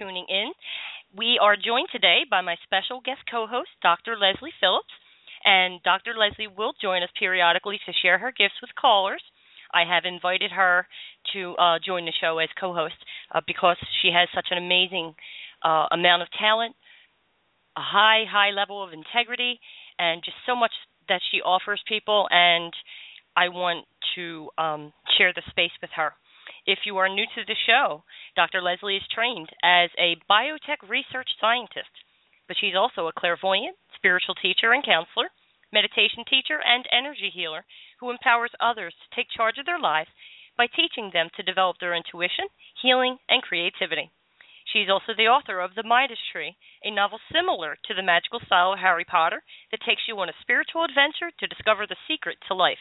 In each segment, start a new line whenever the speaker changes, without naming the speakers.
Tuning in. We are joined today by my special guest co host, Dr. Lesley Phillips. And Dr. Lesley will join us periodically to share her gifts with callers. I have invited her to uh, join the show as co host uh, because she has such an amazing uh, amount of talent, a high, high level of integrity, and just so much that she offers people. And I want to um, share the space with her. If you are new to the show, Dr. Lesley is trained as a biotech research scientist, but she's also a clairvoyant, spiritual teacher and counselor, meditation teacher, and energy healer who empowers others to take charge of their lives by teaching them to develop their intuition, healing, and creativity. She's also the author of The Midas Tree, a novel similar to the magical style of Harry Potter that takes you on a spiritual adventure to discover the secret to life.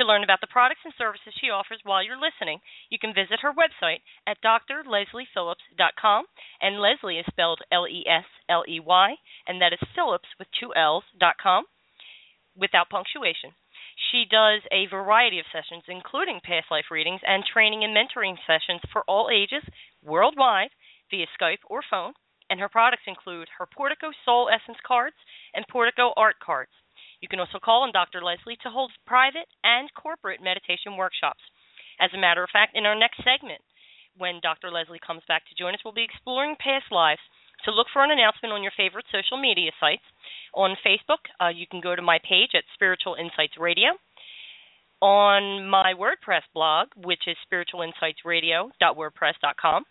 To learn about the products and services she offers while you're listening, you can visit her website at drlesleyphillips.com, and Lesley is spelled L E S L E Y, and that is Phillips with two L's without punctuation. She does a variety of sessions, including past life readings and training and mentoring sessions for all ages worldwide via Skype or phone. And her products include her Portico Soul Essence cards and Portico Art cards. You can also call on Dr. Lesley to hold private and corporate meditation workshops. As a matter of fact, in our next segment, when Dr. Lesley comes back to join us, we'll be exploring past lives. So look for an announcement on your favorite social media sites. On Facebook, uh, you can go to my page at Spiritual Insights Radio. On my WordPress blog, which is spiritualinsightsradio.wordpress.com,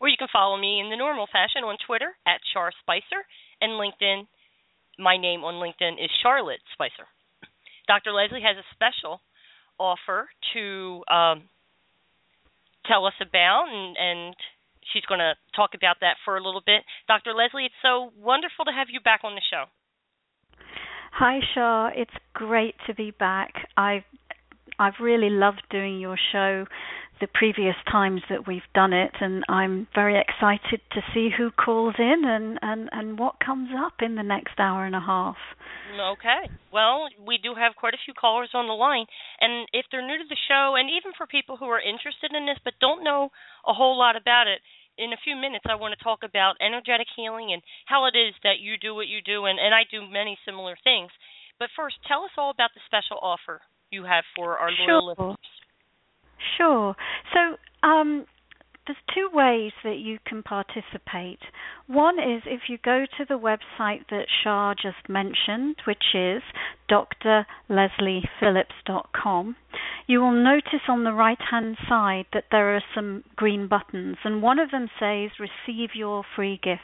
or you can follow me in the normal fashion on Twitter at Char Spicer and LinkedIn my name on LinkedIn is Charlotte Spicer. Dr. Lesley has a special offer to um, tell us about, and, and she's going to talk about that for a little bit. Dr. Lesley, it's so wonderful to have you back on the show.
Hi, Char. It's great to be back. I've I've really loved doing your show the previous times that we've done it, and I'm very excited to see who calls in and, and, and what comes up in the next hour and a half.
Okay. Well, we do have quite a few callers on the line, and if they're new to the show, and even for people who are interested in this but don't know a whole lot about it, in a few minutes I want to talk about energetic healing and how it is that you do what you do, and, and I do many similar things. But first, tell us all about the special offer you have for our loyal
sure.
listeners.
Sure. So um, there's two ways that you can participate. One is if you go to the website that Char just mentioned, which is drlesleyphillips.com, you will notice on the right hand side that there are some green buttons, and one of them says Receive Your Free Gifts.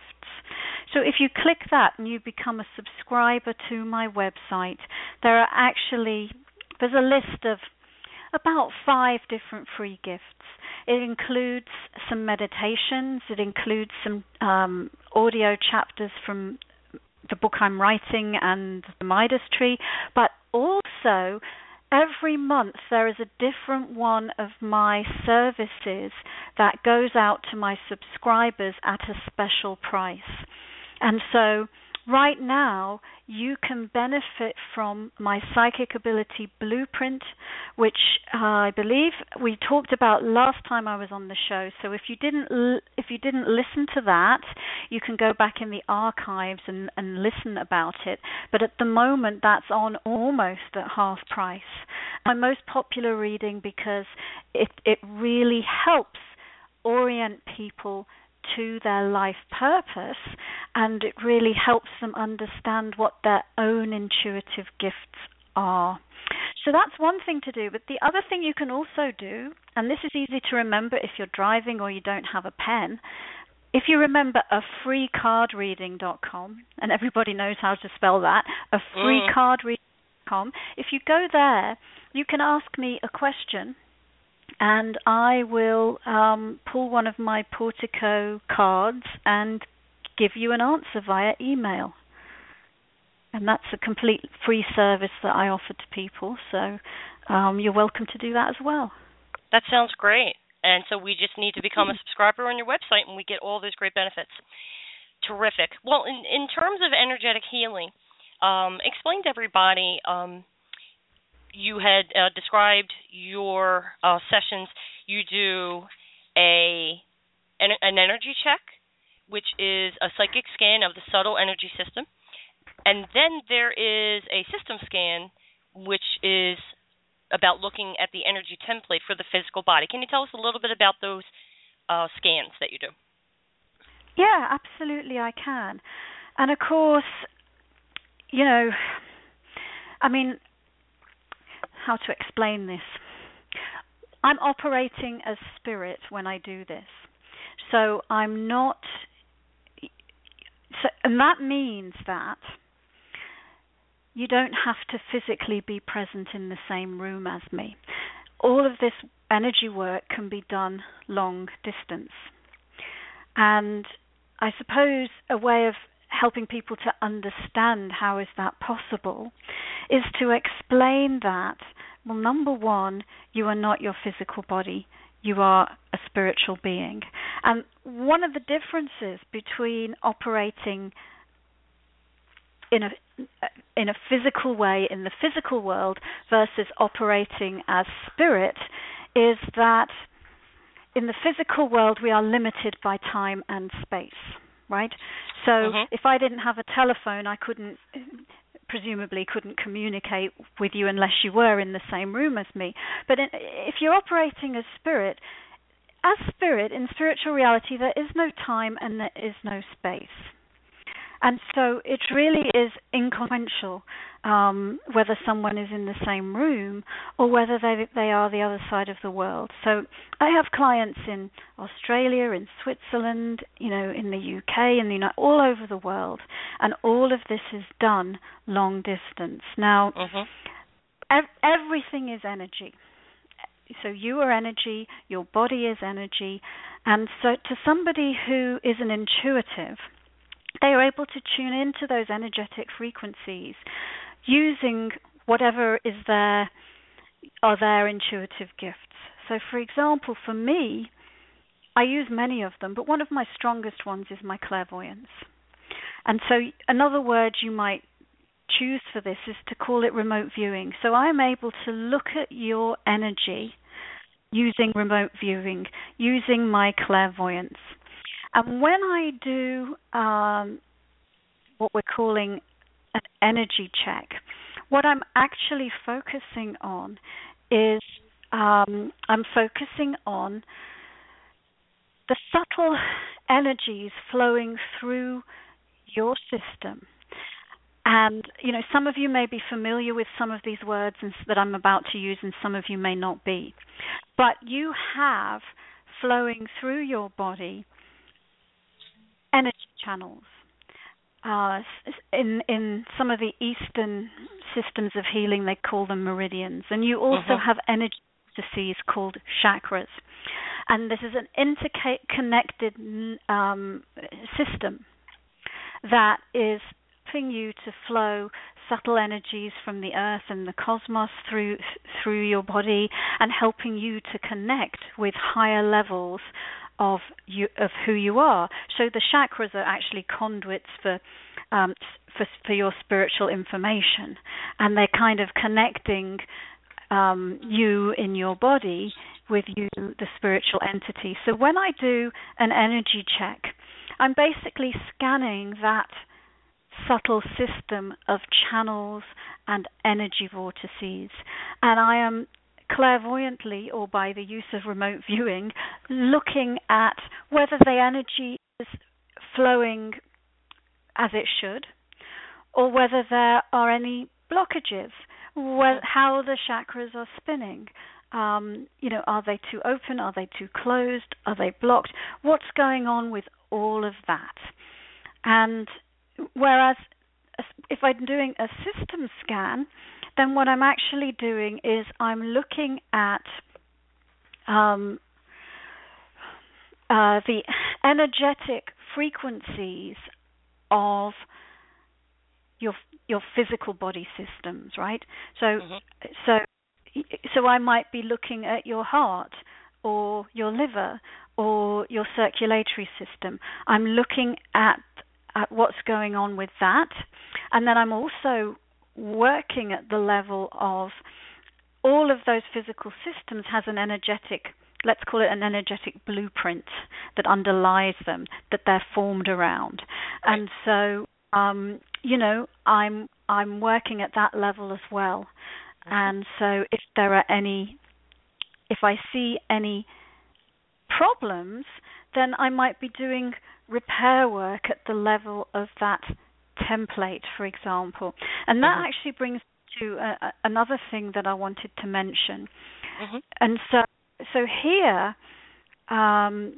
So if you click that and you become a subscriber to my website, there are actually there's a list of about five different free gifts. It includes some meditations, it includes some um, audio chapters from the book I'm writing and the Midas Tree, but also every month there is a different one of my services that goes out to my subscribers at a special price. And so right now you can benefit from my psychic ability blueprint which uh, I believe we talked about last time I was on the show. So if you didn't l- if you didn't listen to that you can go back in the archives and, and listen about it. But at the moment that's on almost at half price. My most popular reading because it it really helps orient people to their life purpose and it really helps them understand what their own intuitive gifts are. So that's one thing to do. But the other thing you can also do, and this is easy to remember if you're driving or you don't have a pen, if you remember a freecardreading.com, and everybody knows how to spell that, a mm. freecardreading.com, if you go there, you can ask me a question and I will um, pull one of my Portico cards and give you an answer via email. And that's a complete free service that I offer to people, so um, you're welcome to do that as well.
That sounds great. And so we just need to become a subscriber on your website, and we get all those great benefits. Terrific. Well, in in terms of energetic healing, um, explain to everybody um, you had uh, described your uh, sessions. You do a an, an energy check, which is a psychic scan of the subtle energy system, and then there is a system scan, which is about looking at the energy template for the physical body. Can you tell us a little bit about those uh, scans that you do?
Yeah, absolutely, I can. And of course, you know, I mean, how to explain this. I'm operating as spirit when I do this. So I'm not so, and that means that you don't have to physically be present in the same room as me. All of this energy work can be done long distance. And I suppose a way of helping people to understand how is that possible is to explain that well number 1 you are not your physical body. You are a spiritual being. And one of the differences between operating in a in a physical way in the physical world versus operating as spirit is that in the physical world we are limited by time and space right? So
mm-hmm.
if I didn't have a telephone, I couldn't presumably couldn't communicate with you unless you were in the same room as me. But in, if you're operating as spirit, as spirit in spiritual reality, there is no time and there is no space. And so it really is inconsequential um, whether someone is in the same room or whether they they are the other side of the world. So I have clients in Australia, in Switzerland, you know, in the UK, in the United, all over the world, and all of this is done long distance. Now,
mm-hmm.
ev- everything is energy. So you are energy, your body is energy, and so to somebody who is an intuitive they are able to tune into those energetic frequencies using whatever is their are their intuitive gifts. So for example, for me, I use many of them, but one of my strongest ones is my clairvoyance. And so another word you might choose for this is to call it remote viewing. So I'm able to look at your energy using remote viewing, using my clairvoyance. And when I do um, what we're calling an energy check, what I'm actually focusing on is um, I'm focusing on the subtle energies flowing through your system. And you know, some of you may be familiar with some of these words that I'm about to use, and some of you may not be. But you have flowing through your body energy channels. Uh, in in some of the eastern systems of healing, they call them meridians, and you also
uh-huh.
have energy disease called chakras. And this is an interconnected um, system that is helping you to flow subtle energies from the earth and the cosmos through through your body and helping you to connect with higher levels of you of who you are. So the chakras are actually conduits for um, for for your spiritual information, and they're kind of connecting um, you in your body with you, the spiritual entity. So when I do an energy check, I'm basically scanning that subtle system of channels and energy vortices, and I am clairvoyantly or by the use of remote viewing looking at whether the energy is flowing as it should or whether there are any blockages, where, how the chakras are spinning. Um, you know, are they too open? Are they too closed? Are they blocked? What's going on with all of that? And whereas if I'm doing a system scan, then what I'm actually doing is I'm looking at um, uh, the energetic frequencies of your your physical body systems, right? So mm-hmm. so so I might be looking at your heart or your liver or your circulatory system. I'm looking at at what's going on with that, and then I'm also working at the level of all of those physical systems has an energetic let's call it an energetic blueprint that underlies them that they're formed around right. and so um, you know i'm i'm working at that level as well mm-hmm. and so if there are any if i see any problems then i might be doing repair work at the level of that template, for example. And that mm-hmm. actually brings to uh, another thing that I wanted to mention. Mm-hmm. And so, so here, um,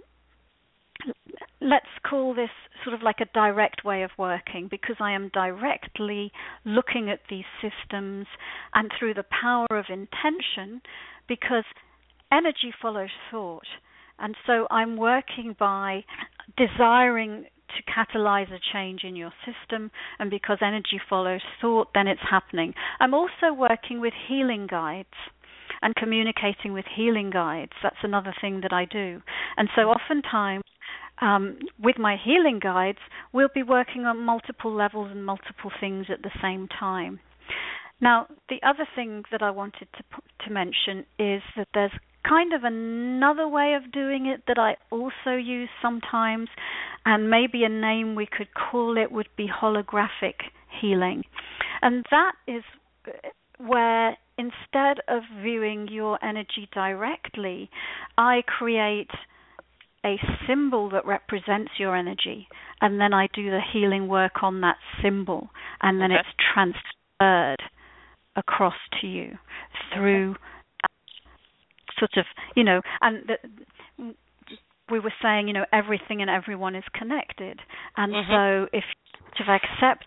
let's call this sort of like a direct way of working because I am directly looking at these systems and through the power of intention because energy follows thought. And so I'm working by desiring to catalyze a change in your system, and because energy follows thought, then it's happening. I'm also working with healing guides and communicating with healing guides. That's another thing that I do. And so oftentimes, um, with my healing guides, we'll be working on multiple levels and multiple things at the same time. Now, the other thing that I wanted to to mention is that there's kind of another way of doing it that I also use sometimes, and maybe a name we could call it would be holographic healing. And that is where instead of viewing your energy directly, I create a symbol that represents your energy, and then I do the healing work on that symbol, and then okay. it's transferred across to you through sort of, you know, and the, we were saying, you know, everything and everyone is connected, and mm-hmm. so if to accept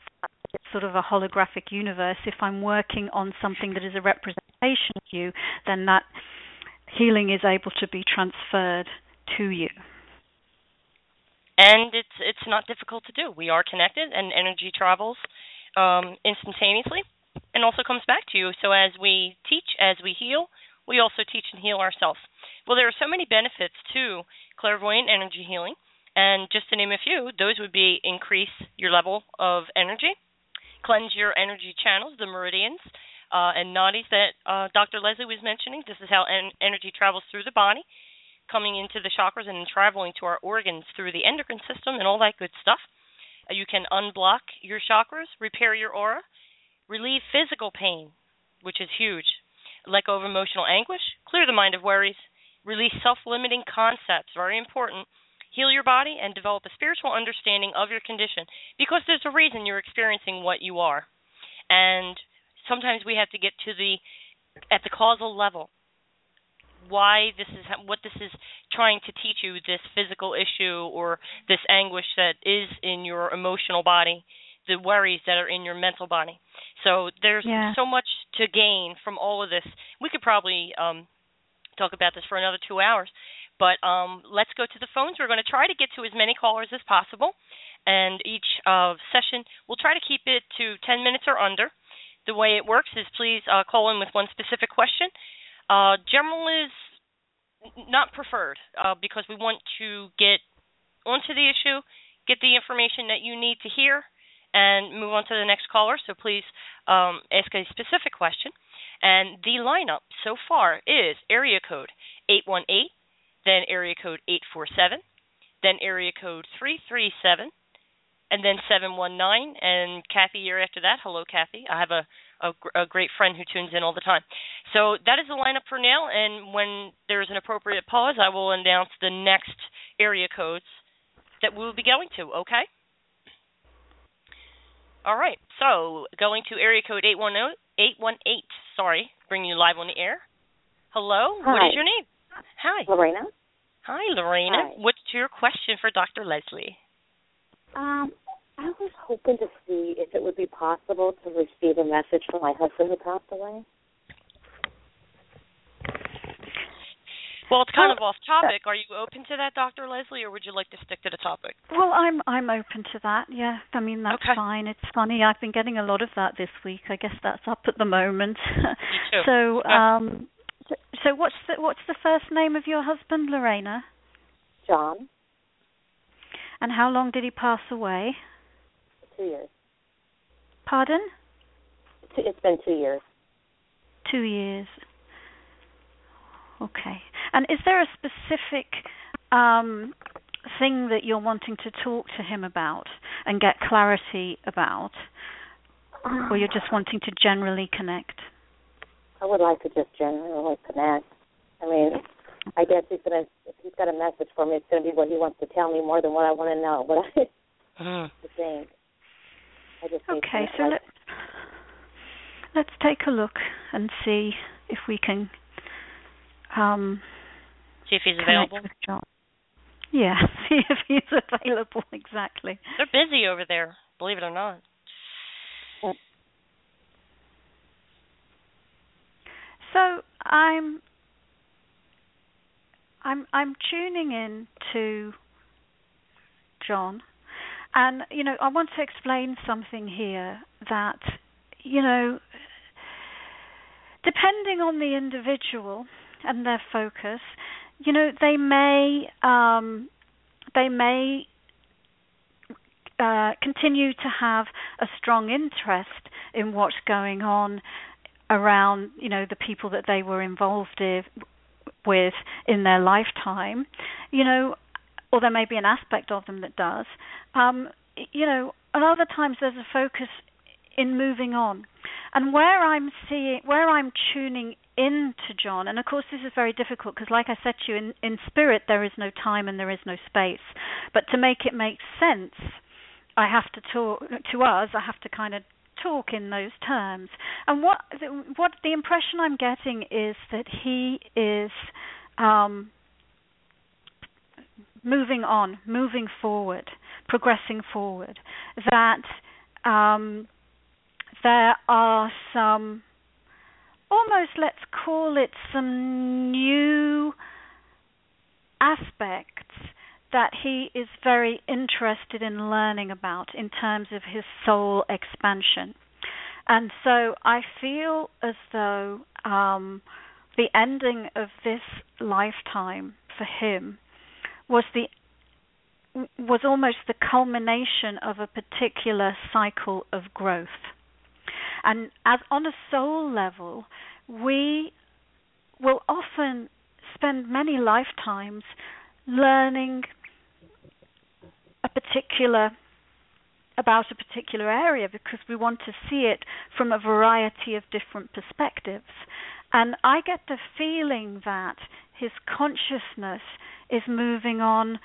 it's sort of a holographic universe, if I'm working on something that is a representation of you, then that healing is able to be transferred to you.
And it's it's not difficult to do. We are connected, and energy travels um, instantaneously, and also comes back to you. So as we teach, as we heal, we also teach and heal ourselves. Well, there are so many benefits to clairvoyant energy healing, and just to name a few, those would be increase your level of energy, cleanse your energy channels, the meridians, uh, and nadis that uh, Dr. Lesley was mentioning. This is how en- energy travels through the body, coming into the chakras and then traveling to our organs through the endocrine system and all that good stuff. Uh, you can unblock your chakras, repair your aura, relieve physical pain, which is huge let go of emotional anguish, clear the mind of worries, release self limiting concepts, very important, heal your body, and develop a spiritual understanding of your condition because there's a reason you're experiencing what you are. And sometimes we have to get to the at the causal level why this is what this is trying to teach you this physical issue or this anguish that is in your emotional body the worries that are in your mental body so there's yeah. so much to gain from all of this. We could probably um, talk about this for another two hours, but um, let's go to the phones. We're going to try to get to as many callers as possible, and each uh, session we'll try to keep it to 10 minutes or under. The way it works is please uh, call in with one specific question. Uh, general is not preferred uh, because we want to get onto the issue, get the information that you need to hear, and move on to the next caller. So please um, ask a specific question. And the lineup so far is area code 818, then area code 847, then area code 337, and then 719. And Kathy, you're after that. Hello, Kathy. I have a, a, a great friend who tunes in all the time. So that is the lineup for now. And when there's an appropriate pause, I will announce the next area codes that we will be going to, okay? All right. So going to area code 810, 818, sorry, bringing you live on the air. Hello.
Hi.
What is your name? Hi.
Lorena.
Hi, Lorena.
Hi.
What's your question for Dr. Lesley?
Um, I was hoping to see if it would be possible to receive a message from my husband who passed away.
Well, it's kind
Well,
of off topic. Are you open to that, Dr. Lesley, or would you like to stick to the topic?
Well, I'm I'm open to that. Yeah, I mean that's
Okay.
fine. It's funny. I've been getting a lot of that this week. I guess that's up at the moment.
too.
so,
Okay.
um, so, so what's the what's the first name of your husband, Lorena?
John,
And how long did he pass away?
two years.
Pardon?
It's been two years.
Two years. Okay. And is there a specific um, thing that you're wanting to talk to him about and get clarity about, or you're just wanting to generally connect?
I would like to just generally connect. I mean, I guess he's gonna if he's got a message for me, it's gonna be what he wants to tell me more than what I want to know. But I
Mhm.
think I just
Okay, so
like,
let let's take a look and see if we can um,
See if he's available.
Yeah, see if he's available exactly.
They're busy over there, believe it or not.
So I'm I'm I'm tuning in to John and you know I want to explain something here that you know depending on the individual and their focus you know they may um they may uh, continue to have a strong interest in what's going on around you know the people that they were involved i- with in their lifetime. You know or there may be an aspect of them that does. Um you know and other times there's a focus in moving on. And where i'm seeing where i'm tuning into john and of course this is very difficult because like i said to you in in spirit there is no time and there is no space but to make it make sense i have to talk to us i have to kind of talk in those terms. And what what the impression I'm getting is that he is um, moving on, moving forward, progressing forward. That um, there are some almost let's call it some new aspects that he is very interested in learning about in terms of his soul expansion. And so I feel as though um, the ending of this lifetime for him was the was almost the culmination of a particular cycle of growth. And as on a soul level, we will often spend many lifetimes learning a particular about a particular area because we want to see it from a variety of different perspectives. And I get the feeling that his consciousness is moving on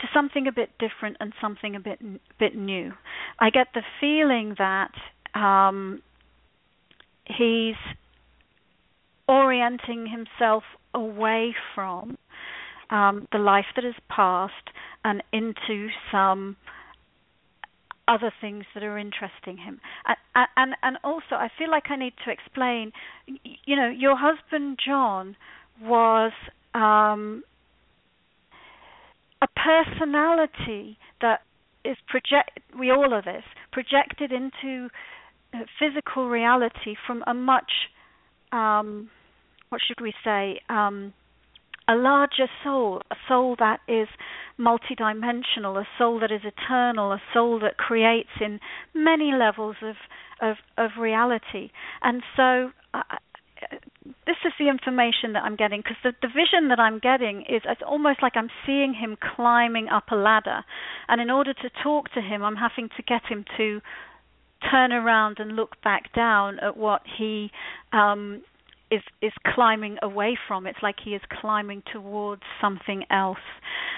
to something a bit different and something a bit bit new. I get the feeling that um, he's orienting himself away from um, the life that has passed and into some other things that are interesting him. And, and and also, I feel like I need to explain. You know, your husband John was um, a personality that is project. We all are this projected into physical reality from a much, um, what should we say, um, a larger soul, a soul that is multidimensional, a soul that is eternal, a soul that creates in many levels of of, of reality. And so uh, this is the information that I'm getting because the, the vision that I'm getting is it's almost like I'm seeing him climbing up a ladder, and in order to talk to him, I'm having to get him to turn around and look back down at what he um, is is climbing away from. It's like he is climbing towards something else.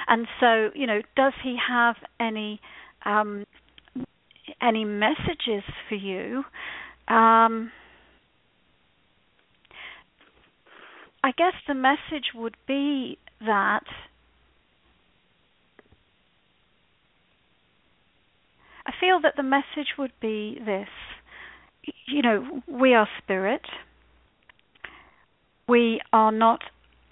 And so, you know, does he have any um, any messages for you? Um, I guess the message would be that I feel that the message would be this you know, we are spirit. We are not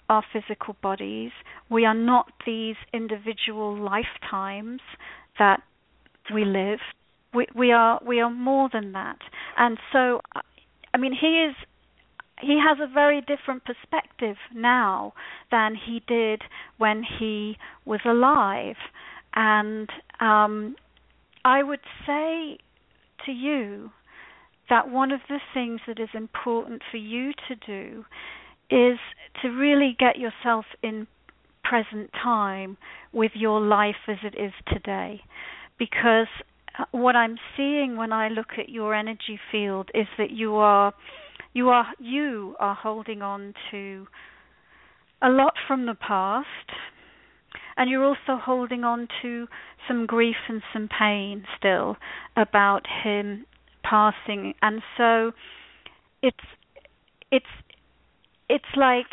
our physical bodies. We are not these individual lifetimes that we live. We we are we are more than that. And so I mean he is he has a very different perspective now than he did when he was alive. And um, I would say to you that one of the things that is important for you to do is to really get yourself in present time with your life as it is today. Because uh, what I'm seeing when I look at your energy field is that you are you are you are holding on to a lot from the past and you're also holding on to some grief and some pain still about him passing. And so it's it's it's like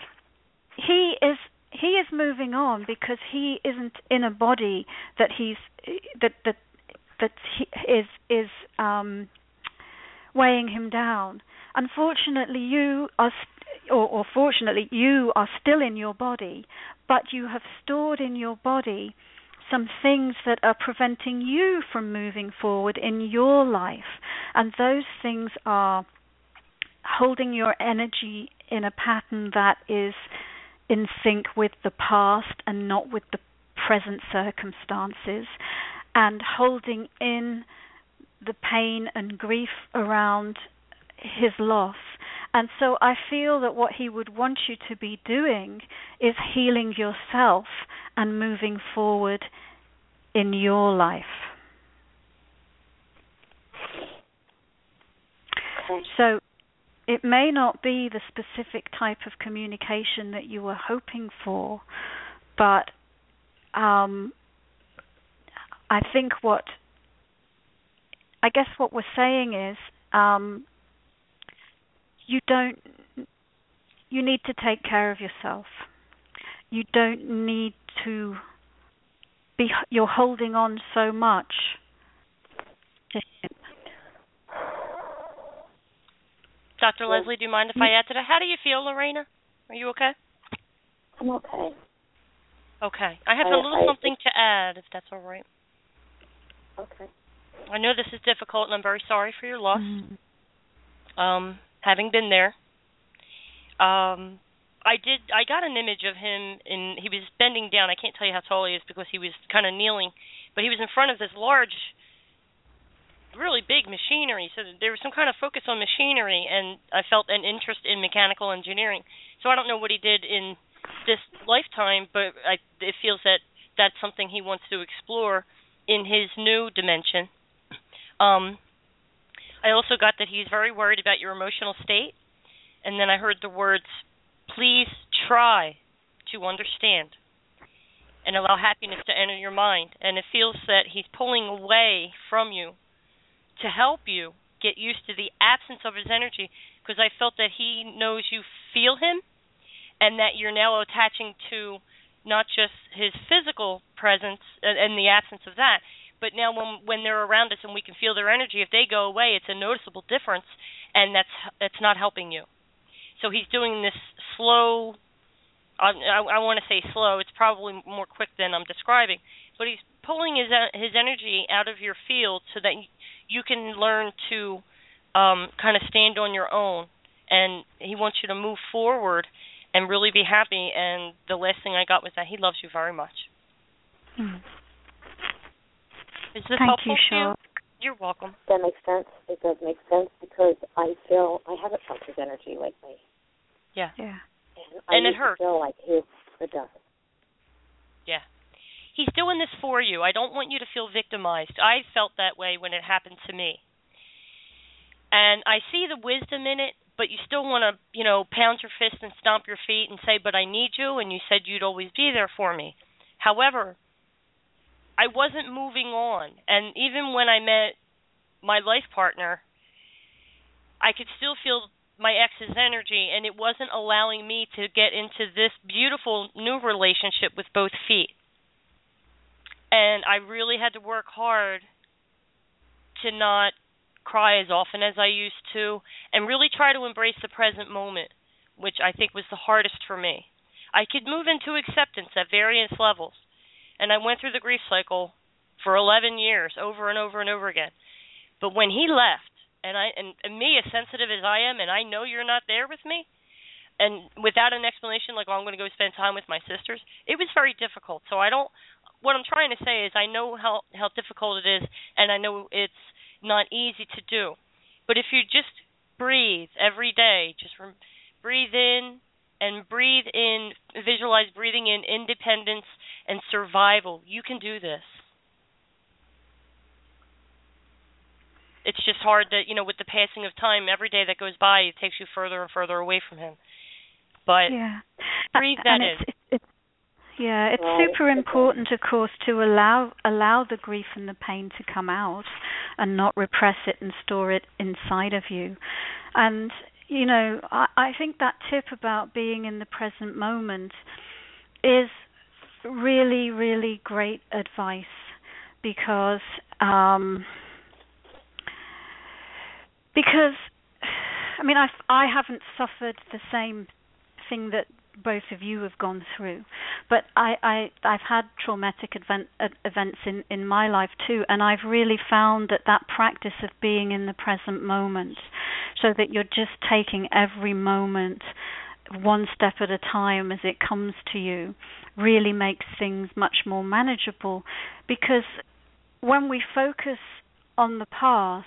he is he is moving on because he isn't in a body that he's that that that he is is um weighing him down. Unfortunately you are or, or fortunately you are still in your body but you have stored in your body some things that are preventing you from moving forward in your life and those things are holding your energy in a pattern that is in sync with the past and not with the present circumstances and holding in the pain and grief around his loss. And so I feel that what he would want you to be doing is healing yourself and moving forward in your life.
Okay.
So it may not be the specific type of communication that you were hoping for, but um, I think what I guess what we're saying is um, you don't you need to take care of yourself. You don't need to be you're holding on so much.
Dr. Lesley, do you mind if I add to that? How do you feel, Lorena? Are you okay?
I'm okay.
Okay. I have
I-
a little
I-
something to add, if that's all right.
Okay.
I know this is difficult, and I'm very sorry for your loss.
Mm.
Um, having been there, um, I did. I got an image of him, and he was bending down. I can't tell you how tall he is because he was kind of kneeling, but he was in front of this large, really big machinery. So there was some kind of focus on machinery, and I felt an interest in mechanical engineering. So I don't know what he did in this lifetime, but I, it feels that that's something he wants to explore in his new dimension. Um, I also got that he's very worried about your emotional state, and then I heard the words, "Please try to understand." And allow happiness to enter your mind. And it feels that he's pulling away from you to help you get used to the absence of his energy because I felt that he knows you feel him and that you're now attaching to not just his physical presence and, the absence of that, but now when when they're around us and we can feel their energy, if they go away, it's a noticeable difference, and that's that's not helping you. So he's doing this slow. I, I, I want to say slow. It's probably more quick than I'm describing, but he's pulling his his energy out of your field so that you can learn to um, kind of stand on your own, and he wants you to move forward and really be happy. And the last thing I got was that he loves you very much.
Mm.
Is this
Thank
helpful
you,
to You? You're welcome.
That makes sense. It does make sense because I feel I haven't felt his energy lately,
Yeah.
Yeah.
and I
And it
used to
hurts.
feel like his. It does.
Yeah. He's doing this for you. I don't want you to feel victimized. I felt that way when it happened to me. And I see the wisdom in it, but you still want to, you know, pound your fist and stomp your feet and say, "But I need you," and you said you'd always be there for me. However, I wasn't moving on, and even when I met my life partner, I could still feel my ex's energy, and it wasn't allowing me to get into this beautiful new relationship with both feet. And I really had to work hard to not cry as often as I used to, and really try to embrace the present moment, which I think was the hardest for me. I could move into acceptance at various levels, and I went through the grief cycle for 11 years, over and over and over again. But when he left, and I and, and me as sensitive as I am, and I know you're not there with me, and without an explanation, like, oh, I'm going to go spend time with my sisters, it was very difficult. So I don't. What I'm trying to say is, I know how how difficult it is, and I know it's not easy to do. But if you just breathe every day, just rem- breathe in and breathe in, visualize breathing in independence and survival. You can do this. It's just hard that, you know, with the passing of time, every day that goes by, it takes you further and further away from him. But
yeah.
breathe
and
that
it's,
in.
It's, it's, yeah, it's super important, of course, to allow allow the grief and the pain to come out, and not repress it and store it inside of you. And you know, I, I think that tip about being in the present moment is really, really great advice because um, because I mean I I haven't suffered the same thing that both of you have gone through. But I I I've had traumatic event uh, events in in my life too and I've really found that that practice of being in the present moment so that you're just taking every moment one step at a time as it comes to you really makes things much more manageable. Because when we focus on the past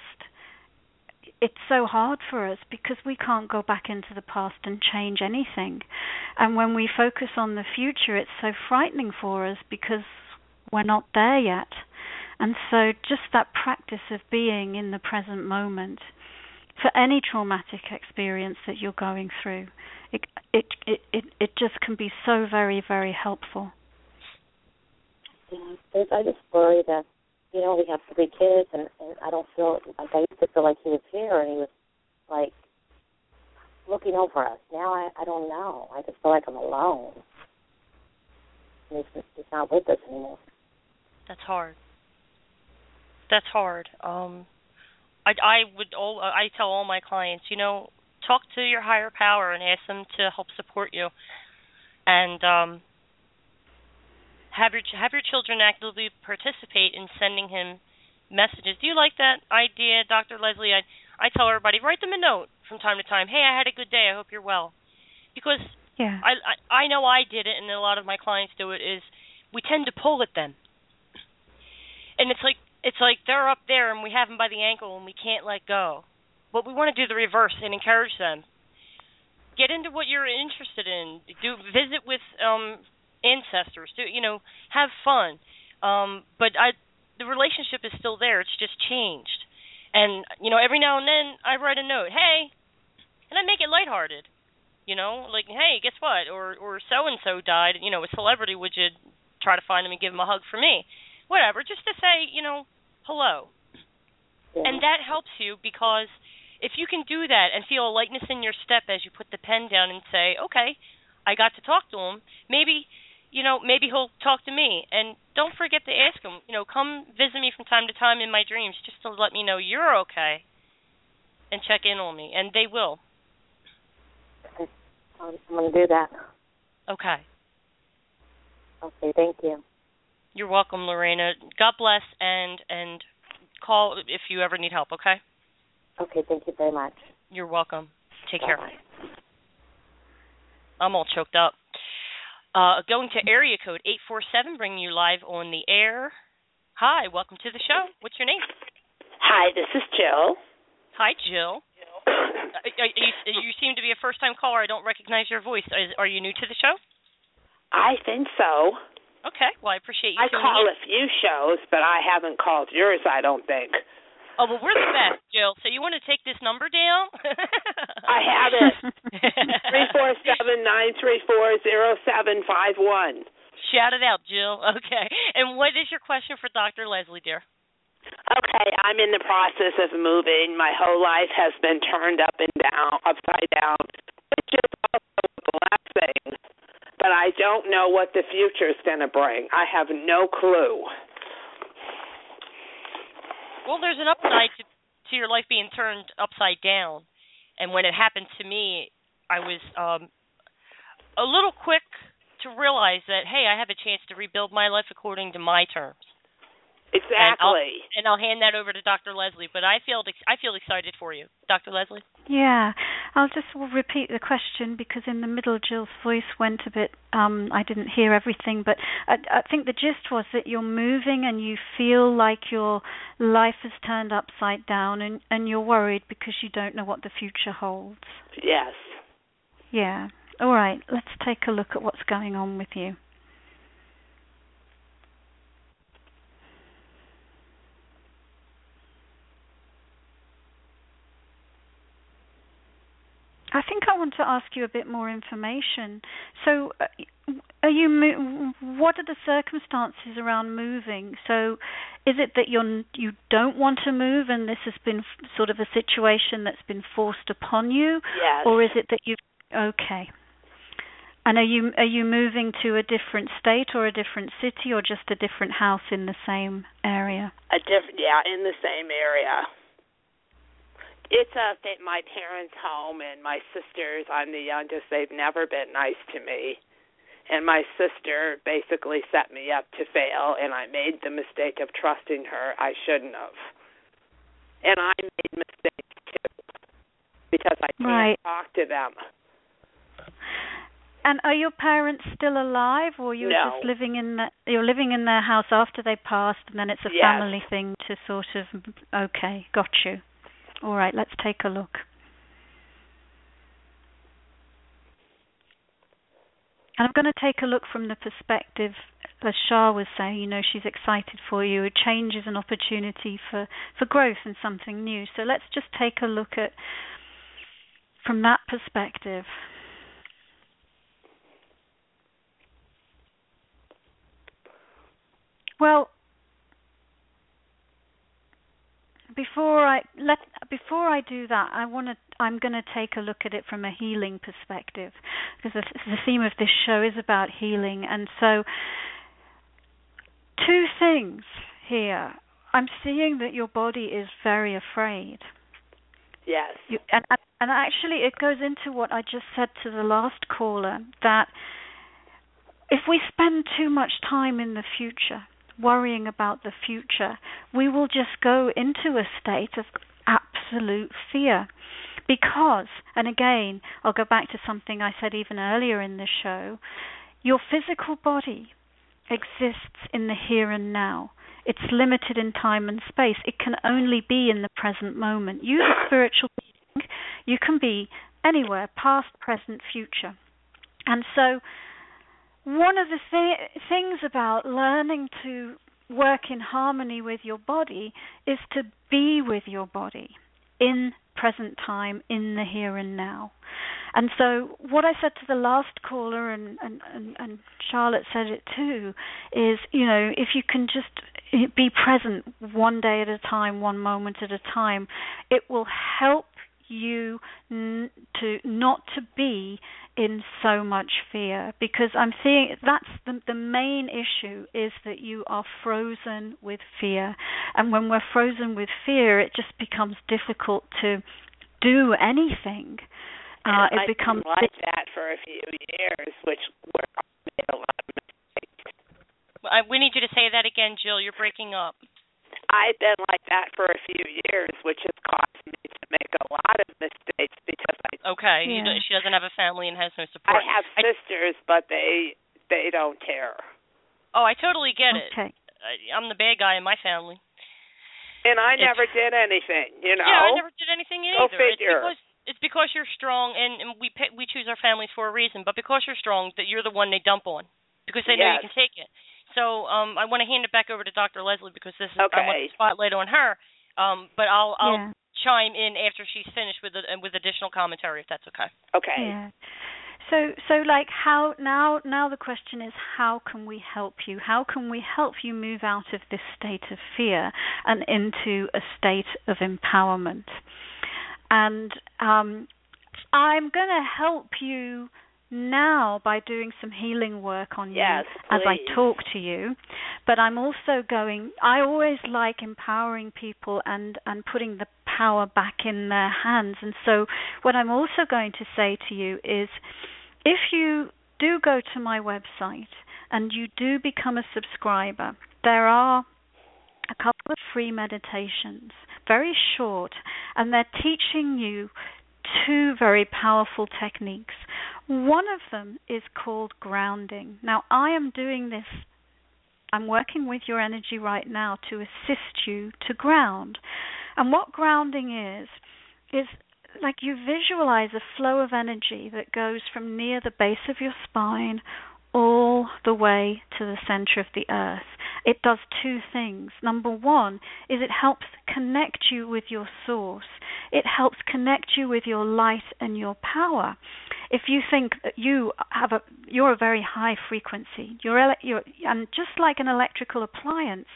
it's so hard for us because we can't go back into the past and change anything. And when we focus on the future, it's so frightening for us because we're not there yet. And so, just that practice of being in the present moment for any traumatic experience that you're going through, it it it it, it just can be so very very helpful.
Yeah, I just worry that, you know, we have three kids, and, and I don't feel like I used to feel like he was here and he was like looking over us. Now I, I don't know. I just feel like I'm alone. He's, he's not with us anymore.
That's hard. That's hard. Um, I I would all I tell all my clients, you know, talk to your higher power and ask them to help support you, and um, have your have your children actively participate in sending him messages. Do you like that idea, Dr. Lesley? I I tell everybody write them a note from time to time. Hey, I had a good day. I hope you're well, because
Yeah.
I, I I know I did it, and a lot of my clients do it. Is we tend to pull at them, and it's like it's like they're up there, and we have them by the ankle, and we can't let go. But we want to do the reverse and encourage them. Get into what you're interested in. Do visit with um ancestors. Do you know? Have fun. Um, but I the relationship is still there. It's just changed. And you know, every now and then I write a note. Hey, and I make it lighthearted you know like hey guess what or or so and so died you know a celebrity would you try to find him and give him a hug for me whatever just to say you know hello
Yeah.
and that helps you because if you can do that and feel a lightness in your step as you put the pen down and say okay i got to talk to him maybe you know maybe he'll talk to me and don't forget to ask him you know come visit me from time to time in my dreams just to let me know you're okay and check in on me and they will
I'm, going to do that.
okay
Okay, thank you.
You're welcome, Lorena. God bless, and and call if you ever need help. Okay.
Okay, thank you very much.
You're welcome. Take care.
Bye-bye.
I'm all choked up. Uh, going to area code 847, bringing you live on the air. Hi, welcome to the show. What's your name?
Hi, this is Jill.
Hi, Jill. Uh, you, you seem to be a first time caller. I don't recognize your voice. Are you new to the show?
I think so.
Okay. Well, I appreciate you.
I call
in.
a few shows, but I haven't called yours. I don't think.
Oh well, we're the best, Jill. So you want to take this number down?
I have it. Three four seven nine three four zero seven five one.
Shout it out, Jill. Okay. And what is your question for Dr. Lesley, dear?
Okay, I'm in the process of moving. My whole life has been turned up and down, upside down, which is also a blessing but I don't know what the future is going to bring. I have no clue.
Well, there's an upside to, to your life being turned upside down, and when it happened to me, I was um, a little quick to realize that hey, I have a chance to rebuild my life according to my terms.
Exactly.
And I'll, and I'll, hand that over to Dr. Lesley. But I feel I feel excited for you, Dr. Lesley.
Yeah, I'll just repeat the question because in the middle Jill's voice went a bit. Um, I didn't hear everything, but I, I think the gist was that you're moving and you feel like your life has turned upside down, and and you're worried because you don't know what the future holds.
Yes.
Yeah. All right. Let's take a look at what's going on with you. I think I want to ask you a bit more information. So, uh, are you? What are the circumstances around moving? So, is it that you're you don't want to move, and this has been sort of a situation that's been forced upon you,
yes.
or is it that you? Okay. And are you are you moving to a different state or a different city or just a different house in the same area?
A different, yeah, in the same area. It's a my parents' home and my sisters. I'm the youngest. They've never been nice to me, and my sister basically set me up to fail. And I made the mistake of trusting her. I shouldn't have, and I made mistakes too because I can't
right.
talk to them.
And are your parents still alive, or you're
no.
just living in the, you're living in their house after they passed, and then it's a
yes.
family thing to sort of okay, got you. All right, let's take a look. And I'm going to take a look from the perspective, as Char was saying, you know, she's excited for you. A change is an opportunity for, for growth and something new. So let's just take a look at from that perspective. Well, before I let before I do that, I want to. I'm going to take a look at it from a healing perspective because the, the theme of this show is about healing, and so two things here. I'm seeing that your body is very afraid.
Yes.
You, and and actually, it goes into what I just said to the last caller that if we spend too much time in the future worrying about the future, we will just go into a state of absolute fear. Because, and again, I'll go back to something I said even earlier in the show, your physical body exists in the here and now. It's limited in time and space. It can only be in the present moment. You, the spiritual being, you can be anywhere, past, present, future. And so, one of the th- things about learning to work in harmony with your body is to be with your body in present time, in the here and now. And so, what I said to the last caller, and, and, and, and Charlotte said it too, is you know, if you can just be present one day at a time, one moment at a time, it will help you n- to not to be in so much fear because I'm seeing that's the the main issue is that you are frozen with fear. And when we're frozen with fear it just becomes difficult to do anything.
Uh,
it becomes
like that for a few years which where I made a lot of mistakes.
I, we need you to say that again Jill. You're breaking up
I've been like that for a few years which has caused me to make a lot of mistakes because I
Okay.
Yeah.
You, she doesn't have a family and has no support.
I have sisters, but they they don't care.
oh, I totally get it.
Okay.
I, I'm the bad guy in my family.
And I
It's-
never did anything, you know.
Yeah, I never did anything
Go
either.
figure.
It's because it's because you're strong, and, and we pick, we choose our families for a reason. But because you're strong, that you're the one they dump on because they know you can take it. So um, I want to hand it back over to Dr. Lesley because this is I want
Okay.
the spotlight on her. Um, but I'll I'll
Yeah.
chime in after she's finished with the, with additional commentary if that's okay.
Okay.
Yeah. So so like how now now the question is how can we help you? How can we help you move out of this state of fear and into a state of empowerment? And um I'm going to help you now by doing some healing work on
Yes,
you as I talk to you. But I'm also going I always like empowering people and and putting the power back in their hands. And so what I'm also going to say to you is if you do go to my website and you do become a subscriber, there are a couple of free meditations, very short, and they're teaching you two very powerful techniques. One of them is called grounding. Now, I am doing this, I'm working with your energy right now to assist you to ground. And what grounding is, is like you visualize a flow of energy that goes from near the base of your spine all the way to the center of the earth. It does two things. Number one is it helps connect you with your source. It helps connect you with your light and your power. If you think that you have a you're a very high frequency, you're, you're and just like an electrical appliance,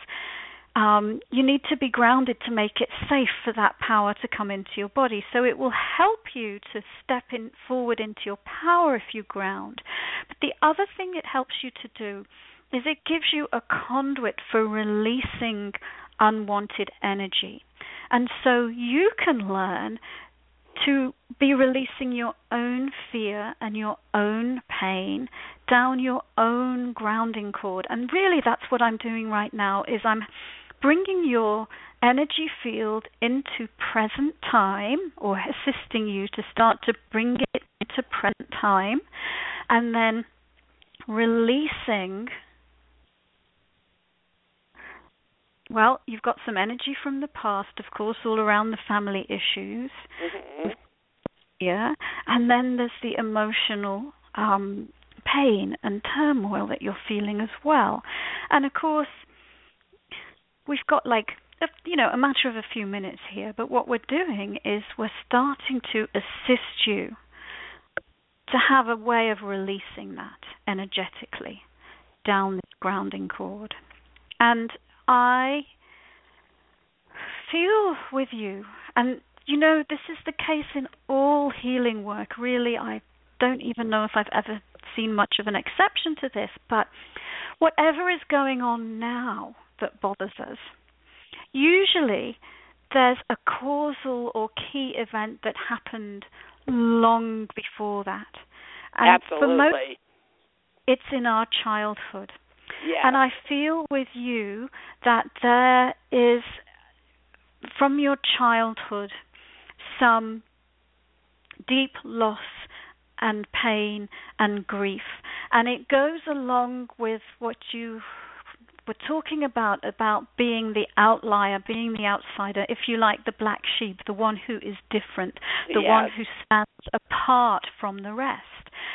um, you need to be grounded to make it safe for that power to come into your body. So it will help you to step in forward into your power if you ground. But the other thing it helps you to do is it gives you a conduit for releasing unwanted energy. And so you can learn to be releasing your own fear and your own pain down your own grounding cord. And really that's what I'm doing right now is I'm bringing your energy field into present time or assisting you to start to bring it into present time and then releasing well, you've got some energy from the past, of course, all around the family issues.
Mhm.
Yeah. And then there's the emotional um, pain and turmoil that you're feeling as well. And of course, we've got like a, you know a matter of a few minutes here, but what we're doing is we're starting to assist you to have a way of releasing that energetically down this grounding cord. And I feel with you. And you know this is the case in all healing work really. I don't even know if I've ever seen much of an exception to this but whatever is going on now that bothers us usually there's a causal or key event that happened long before that. And for most it's in our childhood
Yeah.
and I feel with you that there is, from your childhood, some deep loss and pain and grief. And it goes along with what you were talking about, about being the outlier, being the outsider, if you like, the black sheep, the one who is different, the one who stands apart from the rest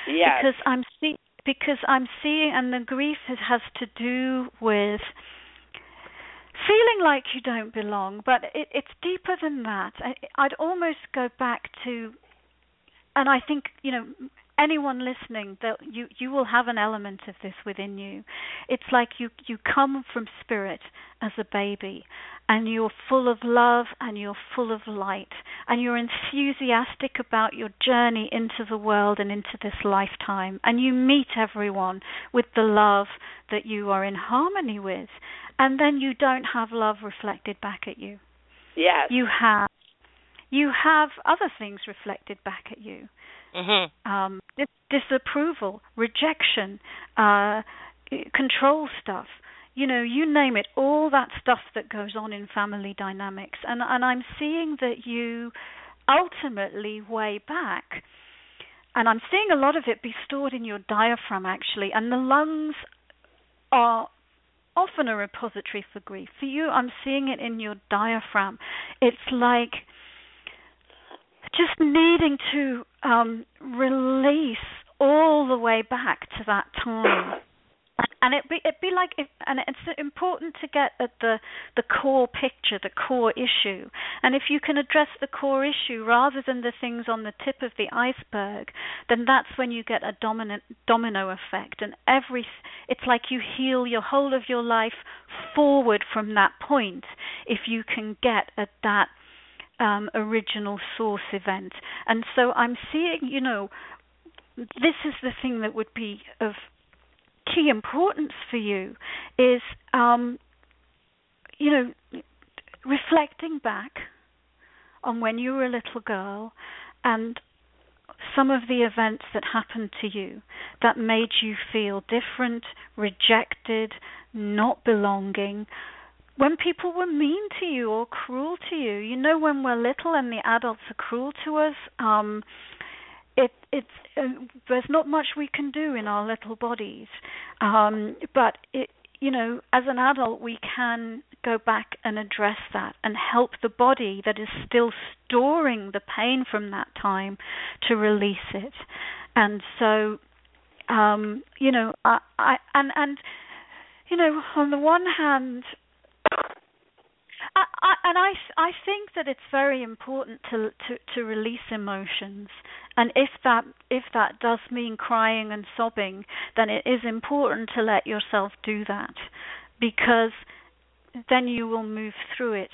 yes.
because I'm see because I'm seeing and the grief has, has to do with feeling like you don't belong, but it, it's deeper than that. I, I'd almost go back to, and I think you know anyone listening that you you will have an element of this within you. It's like you you come from spirit as a baby and you're full of love and you're full of light and you're enthusiastic about your journey into the world and into this lifetime and you meet everyone with the love that you are in harmony with and then you don't have love reflected back at you
yes.
you have you have other things reflected back at you
Mhm.
um, dis- disapproval, rejection, uh, control stuff. You know, you name it, all that stuff that goes on in family dynamics. And and I'm seeing that you ultimately weigh back. And I'm seeing a lot of it be stored in your diaphragm actually, and the lungs are often a repository for grief. For you, I'm seeing it in your diaphragm. It's like just needing to um, release all the way back to that time and it be it be like if, and it's important to get at the the core picture the core issue. And if you can address the core issue rather than the things on the tip of the iceberg then that's when you get a dominant domino effect. And every it's like you heal your whole of your life forward from that point if you can get at that um, original source event. And so i'm seeing you know this is the thing that would be of key importance for you is, um, you know, reflecting back on when you were a little girl and some of the events that happened to you that made you feel different, rejected, not belonging. When people were mean to you or cruel to you, you know, when we're little and the adults are cruel to us, um, it it's uh, there's not much we can do in our little bodies um, but it you know as an adult we can go back and address that and help the body that is still storing the pain from that time to release it. And so um, you know I, I and and you know on the one hand I, and I, I think that it's very important to, to, to release emotions, and if that if that does mean crying and sobbing, then it is important to let yourself do that, because then you will move through it,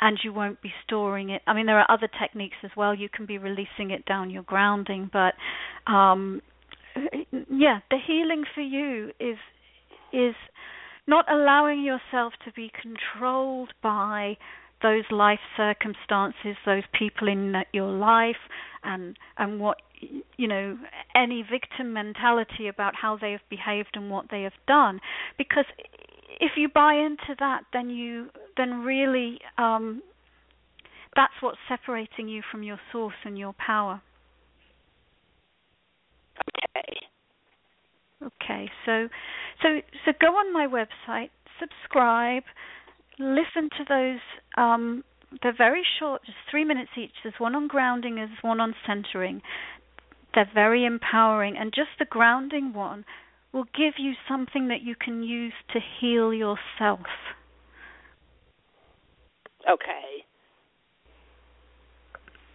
and you won't be storing it. I mean, there are other techniques as well. You can be releasing it down your grounding, but um, yeah, the healing for you is is not allowing yourself to be controlled by those life circumstances, those people in your life, and and what you know any victim mentality about how they have behaved and what they have done, because if you buy into that, then you then really um, that's what's separating you from your source and your power.
Okay.
Okay, so so so go on my website, subscribe, listen to those. Um, they're very short, just three minutes each. There's one on grounding, there's one on centering. They're very empowering, and just the grounding one will give you something that you can use to heal yourself.
Okay.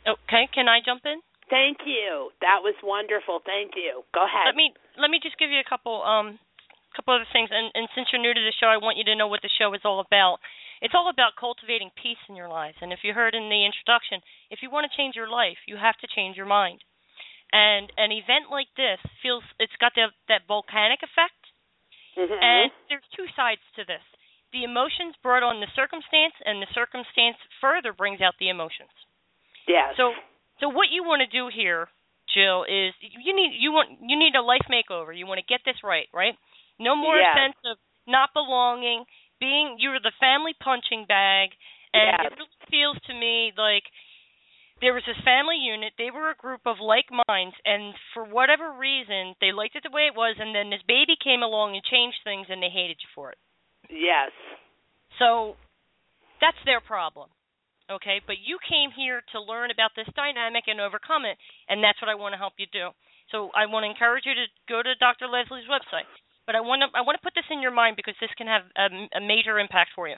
Okay, can I jump in?
Thank you. That was wonderful. Thank you. Go ahead.
Let me let me just give you a couple um couple other things and, and since you're new to the show I want you to know what the show is all about. It's all about cultivating peace in your lives. And if you heard in the introduction, if you want to change your life, you have to change your mind. And an event like this feels it's got the, that volcanic effect.
Mm-hmm.
And there's two sides to this. The emotions brought on the circumstance and the circumstance further brings out the emotions.
Yeah.
So so what you want to do here, Jill, is you need you want you need a life makeover. You want to get this right, right? No more
yes.
sense of not belonging, being you're the family punching bag, and
yes.
it really feels to me like there was this family unit. They were a group of like minds, and for whatever reason, they liked it the way it was. And then this baby came along and changed things, and they hated you for it.
Yes.
So that's their problem okay? But you came here to learn about this dynamic and overcome it, and that's what I want to help you do. So I want to encourage you to go to Dr. Lesley's website. But I want to I want to put this in your mind because this can have a, a major impact for you.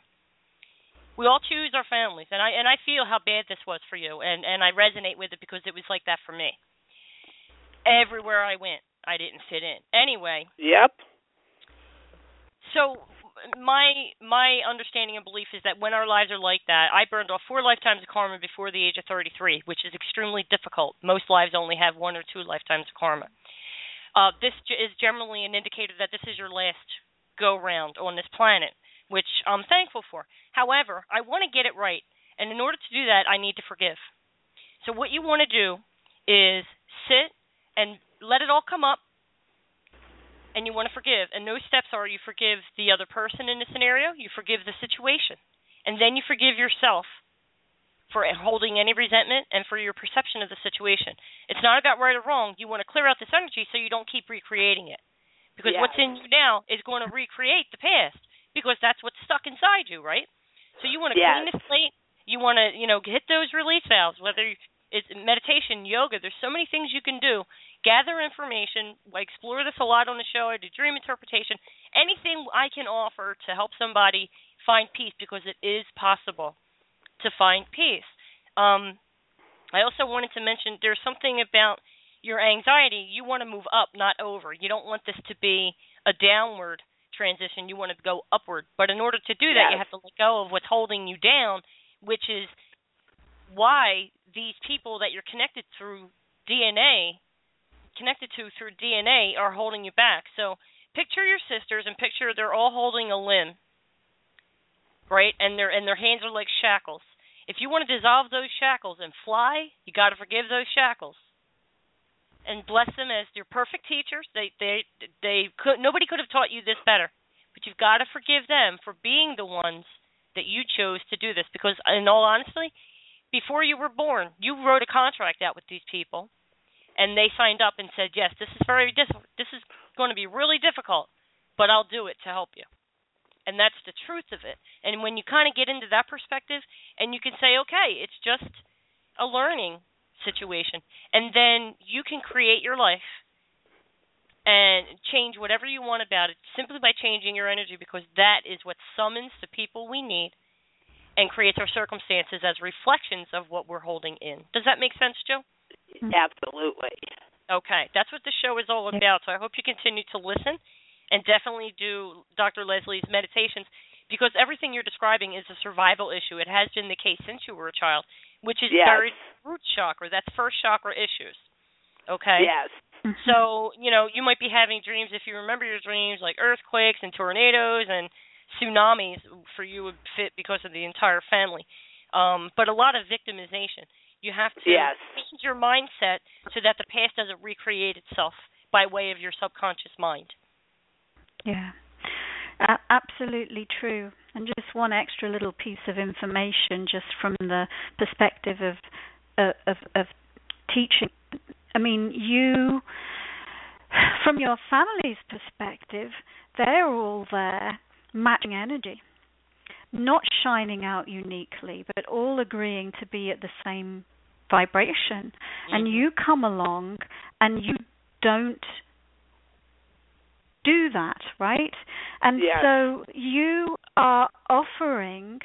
We all choose our families, and I and I feel how bad this was for you, and and I resonate with it because it was like that for me. Everywhere I went, I didn't fit in. Anyway.
Yep.
So my my understanding and belief is that when our lives are like that, I burned off four lifetimes of karma before the age of 33, which is extremely difficult. Most lives only have one or two lifetimes of karma. Uh, this is generally an indicator that this is your last go round on this planet, which I'm thankful for. However, I want to get it right, and in order to do that, I need to forgive. So what you want to do is sit and let it all come up and you want to forgive. And those steps are you forgive the other person in the scenario, you forgive the situation, and then you forgive yourself for holding any resentment and for your perception of the situation. It's not about right or wrong. You want to clear out this energy so you don't keep recreating it. Because
yes.
what's in you now is going to recreate the past because that's what's stuck inside you, right? So you want to
yes.
clean the slate. You want to, you know, hit those release valves, whether it's meditation, yoga, there's so many things you can do. Gather information. I explore this a lot on the show. I do dream interpretation. Anything I can offer to help somebody find peace because it is possible to find peace. Um, I also wanted to mention there's something about your anxiety. You want to move up, not over. You don't want this to be a downward transition. You want to go upward. But in order to do that,
yes.
you have to let go of what's holding you down, which is why these people that you're connected through DNA, connected to through DNA, are holding you back. So picture your sisters and picture they're all holding a limb, right? And their and their hands are like shackles. If you want to dissolve those shackles and fly, you got to forgive those shackles and bless them as your perfect teachers. They they they could nobody could have taught you this better. But you've got to forgive them for being the ones that you chose to do this because in all honesty, before you were born, you wrote a contract out with these people and they signed up and said, "Yes, this is very dis- this is going to be really difficult, but I'll do it to help you." And that's the truth of it. And when you kind of get into that perspective and you can say, "Okay, it's just a learning situation. And then you can create your life and change whatever you want about it simply by changing your energy because that is what summons the people we need and creates our circumstances as reflections of what we're holding in. Does that make sense, Joe? Mm-hmm.
Absolutely.
Okay, that's what the show is all about. So I hope you continue to listen and definitely do Dr. Lesley's meditations because everything you're describing is a survival issue. It has been the case since you were a child which is
yes.
buried root chakra. That's first chakra issues. Okay.
Yes. Mm-hmm.
So you know you might be having dreams if you remember your dreams like earthquakes and tornadoes and tsunamis for you would fit because of the entire family. Um, but a lot of victimization. You have to
yes.
change your mindset so that the past doesn't recreate itself by way of your subconscious mind.
Yeah. Uh, absolutely true. And just one extra little piece of information, just from the perspective of uh, of, of teaching. I mean, you, from your family's perspective, they're all there matching energy, not shining out uniquely, but all agreeing to be at the same vibration.
Mm-hmm.
And you come along and you don't do that, right? And
yes.
so you are offering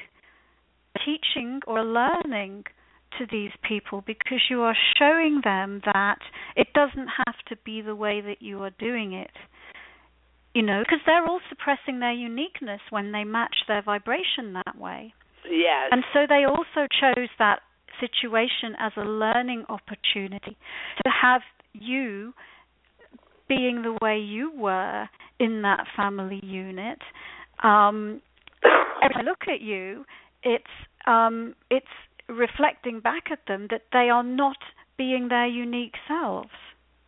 teaching or learning to these people because you are showing them that it doesn't have to be the way that you are doing it. You know, because they're all suppressing their uniqueness when they match their vibration that way.
Yes.
And so they also chose that situation as a learning opportunity to have you being the way you were in that family unit. Um, I look at you, it's um, it's reflecting back at them that they are not being their unique selves,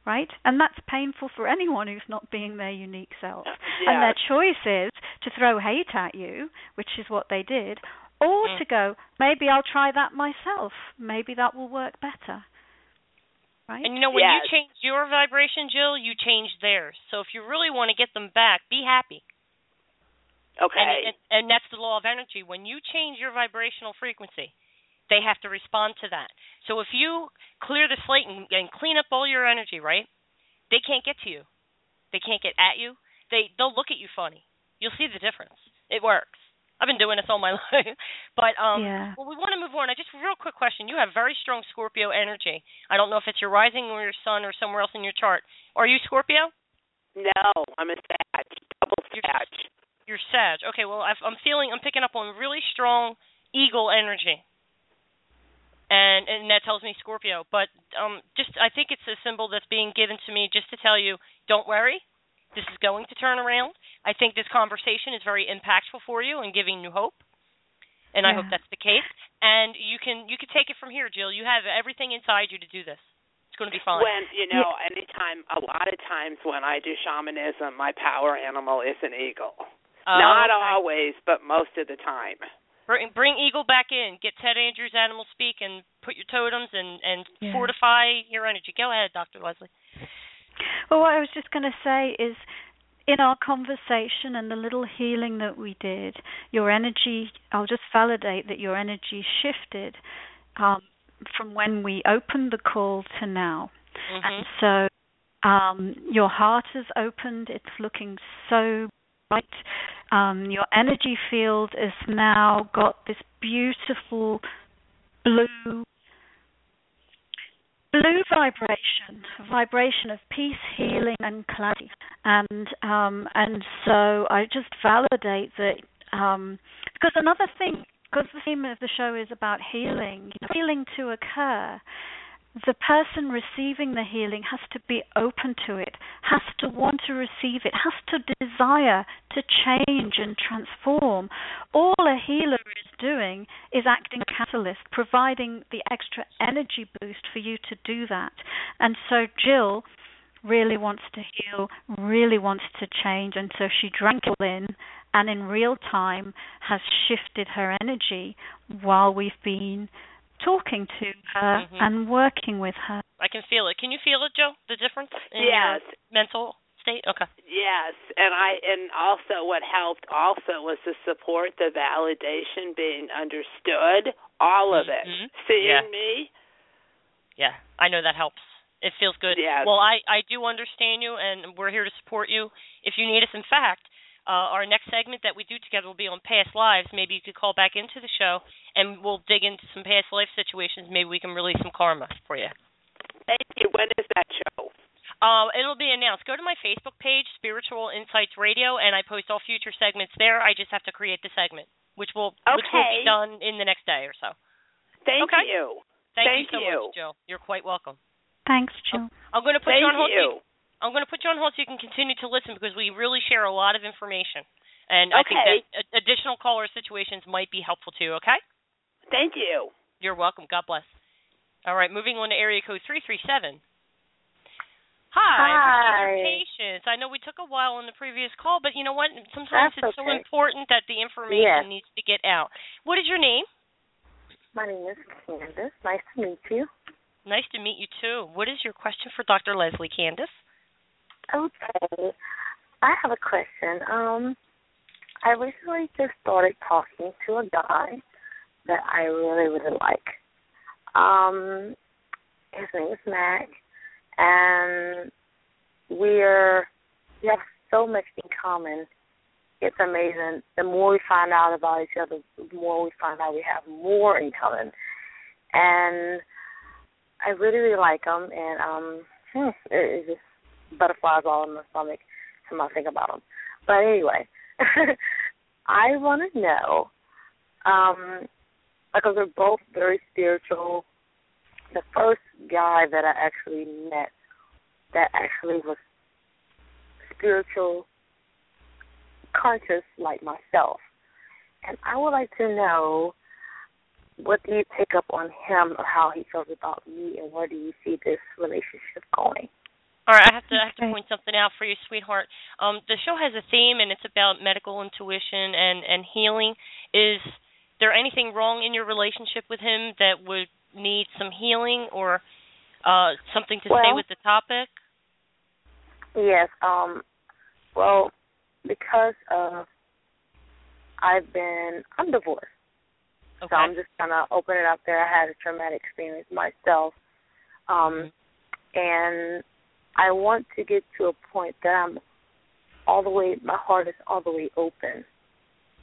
right? And that's painful for anyone who's not being their unique self.
Yes.
And their choice is to throw hate at you, which is what they did, or
Mm.
to go, maybe I'll try that myself. Maybe that will work better. Right?
And you know when
Yes.
you change your vibration, Jill, you change theirs. So if you really want to get them back, be happy.
Okay.
And, and and that's the law of energy. When you change your vibrational frequency, they have to respond to that. So if you clear the slate and, and clean up all your energy, right? They can't get to you. They can't get at you. They they'll look at you funny. You'll see the difference. It works. I've been doing this all my life. But um
Yeah.
well we want to move on. I just real quick question. You have very strong Scorpio energy. I don't know if it's your rising or your sun or somewhere else in your chart. Are you Scorpio?
no, I'm a Sag. Double Sag.
You're Sag. Okay, well I've, I'm feeling I'm picking up on really strong eagle energy. And and that tells me Scorpio, but um just I think it's a symbol that's being given to me just to tell you don't worry. This is going to turn around. I think this conversation is very impactful for you and giving you hope. And I hope that's the case. And you can you can take it from here, Jill. You have everything inside you to do this. It's going to be fine.
When you know, anytime, a lot of times when I do shamanism, my power animal is an eagle.
Oh,
Not
okay.
always, but most of the time.
Bring, bring Eagle back in. Get Ted Andrews Animal Speak and put your totems and and
Yeah.
fortify your energy. Go ahead, Dr. Lesley.
Well, what I was just going to say is in our conversation and the little healing that we did, your energy, I'll just validate that your energy shifted um, from when we opened the call to now.
Mhm.
And so um, your heart has opened, it's looking so bright. Um, your energy field has now got this beautiful blue blue vibration, vibration of peace, healing, and clarity. And um, and so I just validate that um, because another thing, because the theme of the show is about healing, healing to occur. The person receiving the healing has to be open to it, has to want to receive it, has to desire to change and transform. All a healer is doing is acting catalyst, providing the extra energy boost for you to do that. And so Jill really wants to heal, really wants to change, and so she drank it in and in real time has shifted her energy while we've been talking to her
Mhm.
and working with her.
I can feel it. Can you feel it, Joe? The difference in
Yes.
your mental state? Okay.
Yes, and I and also what helped also was the support, the validation, being understood, all of it.
Mhm.
Seeing
Yeah.
me,
Yeah, I know that helps. It feels good.
Yes.
Well, I I do understand you, and we're here to support you if you need us. In fact, uh, our next segment that we do together will be on past lives. Maybe you could call back into the show, and we'll dig into some past life situations. Maybe we can release some karma for you.
thank you. When is that show?
Uh, it'll be announced. Go to my Facebook page, Spiritual Insights Radio, and I post all future segments there. I just have to create the segment, which will which will be done in the next day or so.
Thank
Okay.
you.
Thank,
Thank
you so
you.
much, Joe. You're quite welcome.
Thanks, Jill.
I'm going to put
Thank
you on hold. so
you.
I'm going to put you on hold so you can continue to listen because we really share a lot of information, and I think that a- additional caller situations might be helpful too. Okay?
Thank you.
You're welcome. God bless. All right, moving on to area code three three seven. Hi.
Hi.
Appreciate your patience. I know we took a while on the previous call, but you know what? Sometimes
That's
it's so important that the information
Yes.
needs to get out. What is your name?
My name is Candace. Nice to meet you.
Nice to meet you too. What is your question for Dr. Lesley Candace?
Okay. I have a question. Um, I recently just started talking to a guy that I really, really like. Um, his name is Mac, and we're we have so much in common. It's amazing. The more we find out about each other, the more we find out we have more in common. And I really, really like him, and um, hmm, it, it just butterflies all in my stomach when I think about him. But anyway, I want to know, um, because we're both very spiritual. The first guy that I actually met that actually was spiritual, conscious like myself, and I would like to know what do you pick up on him or how he feels about me, and where do you see this relationship going?
All right, I have to I have to point something out for you, sweetheart. Um, the show has a theme, and it's about medical intuition and and healing. Is there anything wrong in your relationship with him that would need some healing, or uh, something to say with the topic?
Yes. Um. Well, because of I've been I'm divorced,
Okay.
so I'm just gonna open it up there. I had a traumatic experience myself, um, and I want to get to a point that I'm all the way. My heart is all the way open,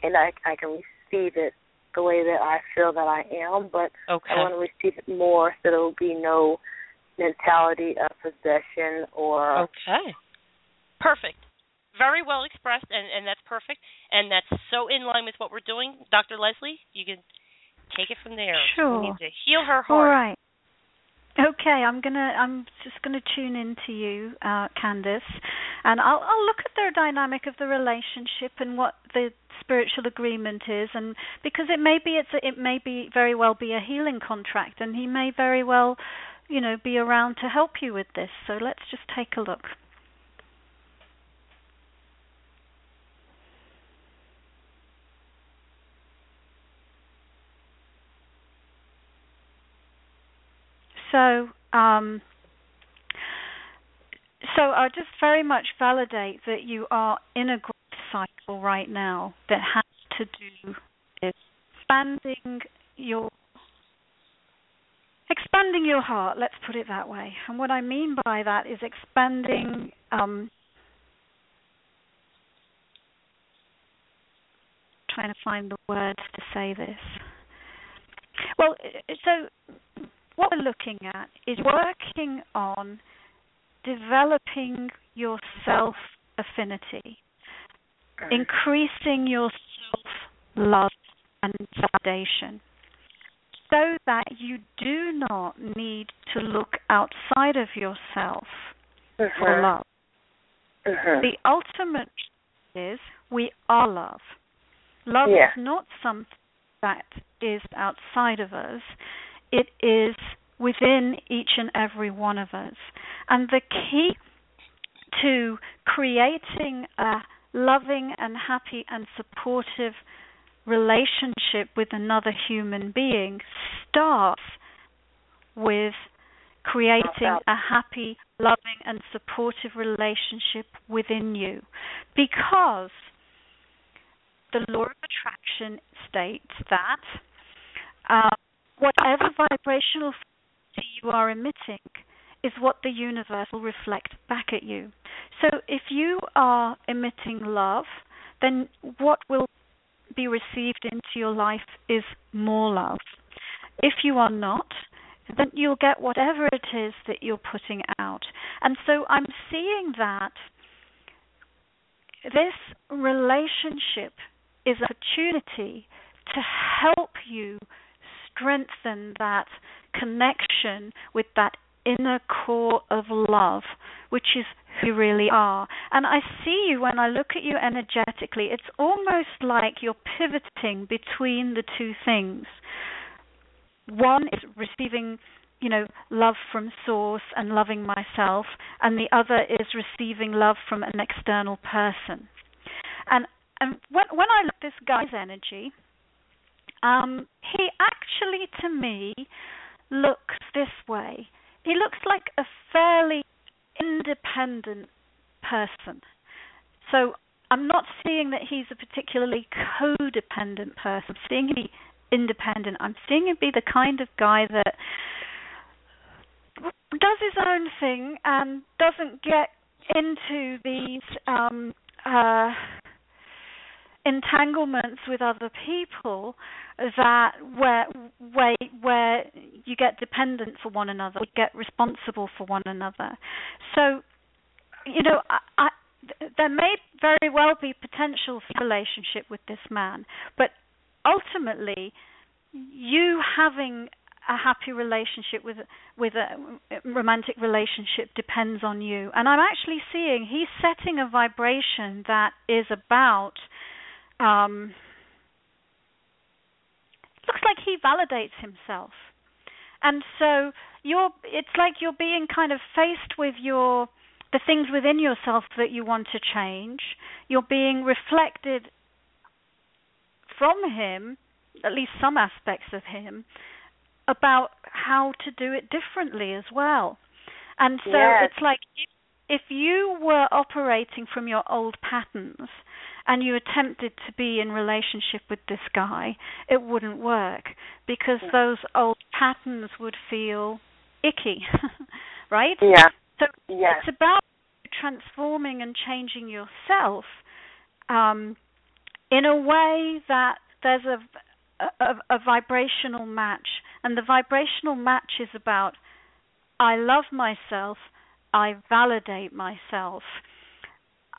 and I I can receive it the way that I feel that I am, but
okay.
I want to receive it more so there will be no mentality of possession or
Okay. Perfect. Very well expressed, and, and that's perfect, and that's so in line with what we're doing. Dr. Lesley, you can take it from there.
Sure.
We need to heal her heart.
right. Okay, I'm gonna. I'm just gonna tune in to you, uh, Candice, and I'll, I'll look at their dynamic of the relationship and what the spiritual agreement is, and because it may be it's a, it may be very well be a healing contract, and he may very well, you know, be around to help you with this. So let's just take a look. So um, so I just very much validate that you are in a growth cycle right now that has to do with expanding your expanding your heart. Let's put it that way. And what I mean by that is expanding. Um, trying to find the words to say this. Well, so what we're looking at is working on developing your self affinity, increasing your self love and validation, so that you do not need to look outside of yourself for
Mhm.
love.
Mhm.
The ultimate is we are love. Love
Yeah.
is not something that is outside of us, it is within each and every one of us. And the key to creating a loving and happy and supportive relationship with another human being starts with creating a happy, loving, and supportive relationship within you. Because the law of attraction states that uh, whatever vibrational frequency you are emitting is what the universe will reflect back at you. So if you are emitting love, then what will be received into your life is more love. If you are not, then you'll get whatever it is that you're putting out. And so I'm seeing that this relationship is an opportunity to help you strengthen that connection with that inner core of love, which is who you really are. And I see you when I look at you energetically, it's almost like you're pivoting between the two things. One is receiving, you know, love from source and loving myself, and the other is receiving love from an external person. And and when when I look at this guy's energy, um, he actually to me looks this way. He looks like a fairly independent person. So I'm not seeing that he's a particularly codependent person. I'm seeing him be independent. I'm seeing him be the kind of guy that does his own thing and doesn't get into these um uh entanglements with other people that where where where you get dependent for one another, you get responsible for one another. So, you know, I, I, there may very well be potential for relationship with this man, but ultimately, you having a happy relationship with with a romantic relationship depends on you. And I'm actually seeing he's setting a vibration that is about um, looks like he validates himself. And so you're it's like you're being kind of faced with your the things within yourself that you want to change. You're being reflected from him, at least some aspects of him, about how to do it differently as well. And so
Yes.
it's like if, if you were operating from your old patterns and you attempted to be in relationship with this guy, it wouldn't work because those old patterns would feel icky, right?
Yeah.
So
Yes.
it's about transforming and changing yourself um, in a way that there's a, a a vibrational match, and the vibrational match is about I love myself, I validate myself,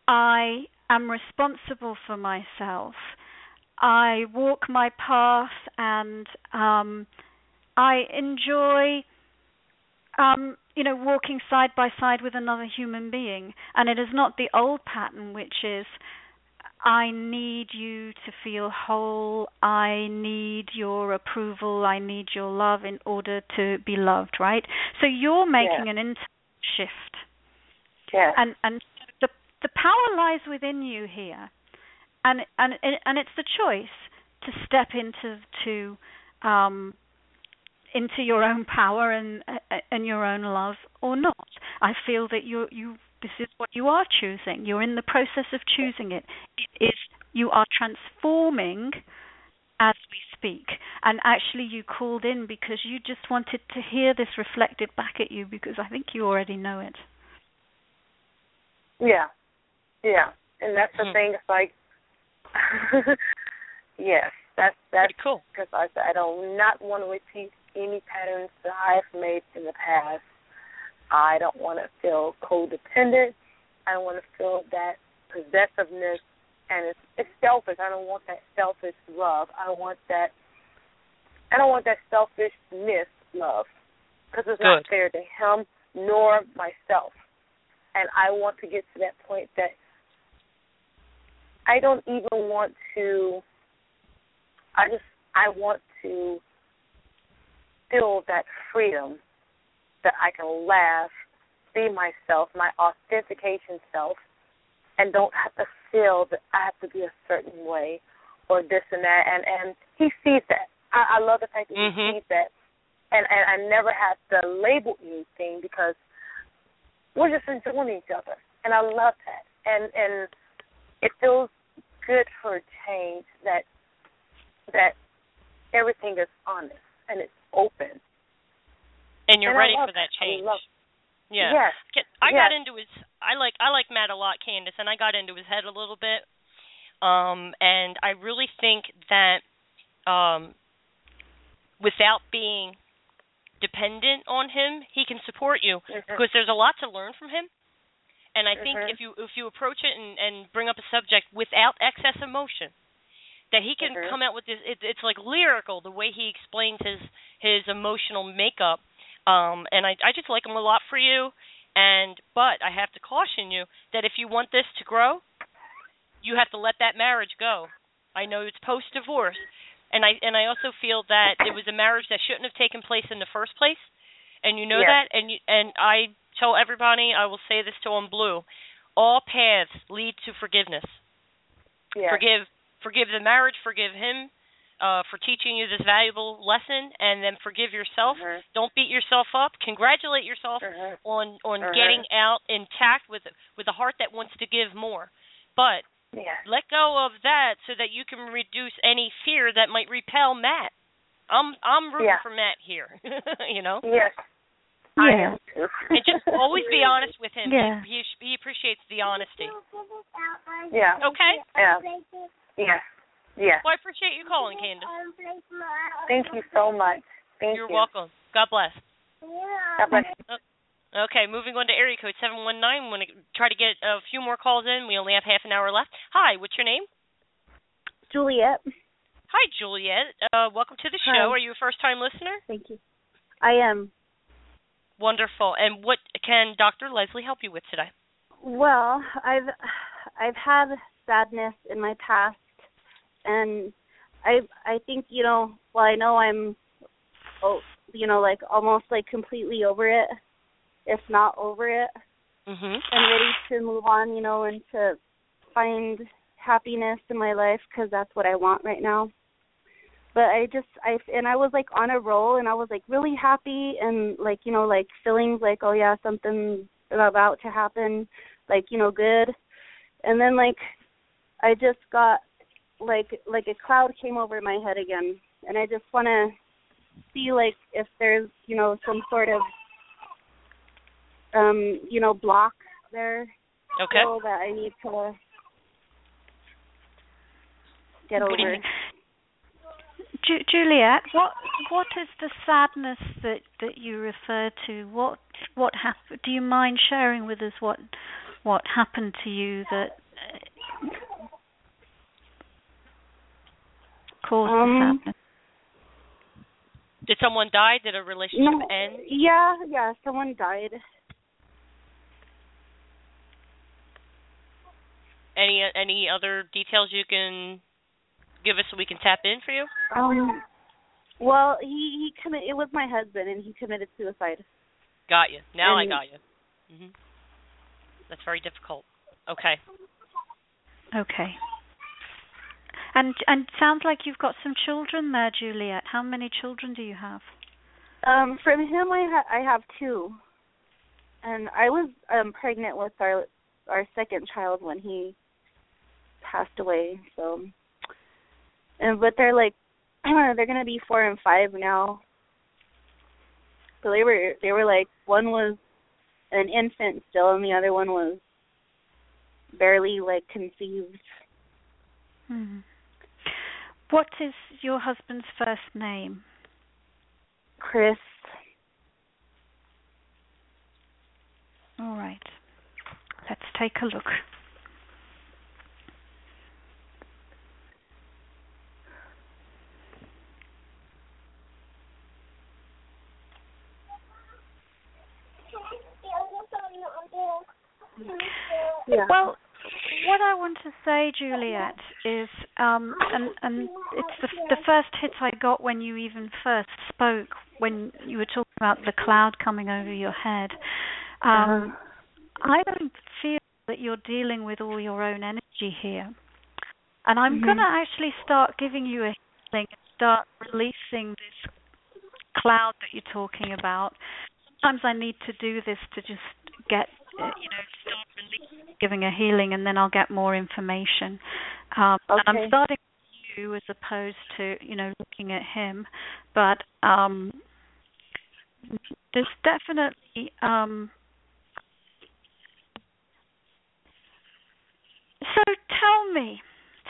I am responsible for myself, I walk my path, and um, I enjoy um, you know, walking side by side with another human being. And it is not the old pattern, which is, I need you to feel whole, I need your approval, I need your love in order to be loved, right? So you're making
Yeah.
an internal shift.
Yes.
And and the the power lies within you here. And and and it's the choice to step into to um into your own power and and your own love or not. I feel that you you this is what you are choosing. You're in the process of choosing it. It is you are transforming as we speak. And actually you called in because you just wanted to hear this reflected back at you because I think you already know it.
Yeah. Yeah. And that's the
Mhm.
thing, it's like yes, that's that's
Pretty cool.
because I I do not want to repeat any patterns that I've made in the past. I don't want to feel codependent. I don't want to feel that possessiveness, and it's it's selfish. I don't want that selfish love. I want that. I don't want that selfishness love because it's not fair to him nor myself. And I want to get to that point that I don't even want to. I just I want to feel that freedom that I can laugh, be myself, my authentication self, and don't have to feel that I have to be a certain way or this and that. And and he sees that. I, I love the fact that
Mhm.
he sees that, and and I never have to label anything because we're just enjoying each other, and I love that. And and it feels good for a change that that everything is honest and it's open.
And you're
And
ready for that change. Yeah.
Yes.
I got
Yes.
into his. I like I like Matt a lot, Candace, and I got into his head a little bit. Um, and I really think that um, without being dependent on him, he can support you
Mhm.
because there's a lot to learn from him. And I think
Mhm.
if you if you approach it and and bring up a subject without excess emotion, that he can
Mhm.
come out with this. It, it's like lyrical the way he explains his his emotional makeup. Um, and I I just like him a lot for you. And but I have to caution you that if you want this to grow, you have to let that marriage go. I know it's post divorce, and I and I also feel that it was a marriage that shouldn't have taken place in the first place, and you know that. And you, and I tell everybody, I will say this to on blue, all paths lead to forgiveness.
Yes.
Forgive forgive the marriage, forgive him uh, for teaching you this valuable lesson, and then forgive yourself.
Mhm.
Don't beat yourself up. Congratulate yourself
Mhm.
on on
Mhm.
getting out intact with with a heart that wants to give more. But
Yes.
let go of that so that you can reduce any fear that might repel Matt. I'm I'm rooting
Yeah.
for Matt here. you know,
Yes. I
Yeah.
am too.
and just always be honest with him.
Yeah.
He, he he appreciates the honesty.
Yeah.
Okay.
Yeah. Yes. Yes.
Well, I appreciate you calling, Candace.
Thank you so much. Thank
You're
you.
welcome. God bless.
God bless.
Okay, moving on to area code 719. I'm going to try to get a few more calls in. We only have half an hour left. Hi, what's your name?
Juliet.
Hi, Juliet. Uh, welcome to the
Hi.
show. Are you a first-time listener?
Thank you. I am.
Wonderful. And what can Dr. Lesley help you with today?
Well, I've I've had sadness in my past and I I think, you know, well I know I'm oh you know, like almost like completely over it, if not over it.
Mhm.
I'm ready to move on, you know, and to find happiness in my life because that's what I want right now. But I just I and I was like on a roll and I was like really happy and like you know like feeling like oh yeah something about to happen like you know good and then like I just got like like a cloud came over my head again and I just want to see like if there's you know some sort of um you know block there
Okay.
so that I need to get
What
over.
do you?
Ju- Juliet, what what is the sadness that that you refer to? What what happened? Do you mind sharing with us what what happened to you that uh, caused
Um,
the sadness?
Did someone die? Did a relationship
No,
end?
yeah, yeah, someone died.
Any any other details you can give us so we can tap in for you?
Um, well, he he commit. It was my husband, and he committed suicide.
Got you. Now I got you. Mhm. That's very difficult. Okay.
Okay. And and sounds like you've got some children there, Juliet. How many children do you have?
Um, from him, I ha- I have two, and I was um pregnant with our our second child when he passed away. So, and but they're like they're gonna be four and five now. So they were they were like one was an infant still, and the other one was barely like conceived.
Hmm. What is your husband's first name?
Chris.
All right. Let's take a look.
Yeah.
Well, what I want to say, Juliet, is, um, and and it's the the first hit I got when you even first spoke, when you were talking about the cloud coming over your head. Um,
Uh-huh.
I don't feel that you're dealing with all your own energy here, and I'm
Mhm.
going to actually start giving you a healing and start releasing this cloud that you're talking about. Sometimes I need to do this to just get, you know, start releasing, giving a healing, and then I'll get more information. Um, And I'm starting with you as opposed to, you know, looking at him. But um, there's definitely. Um, so tell me,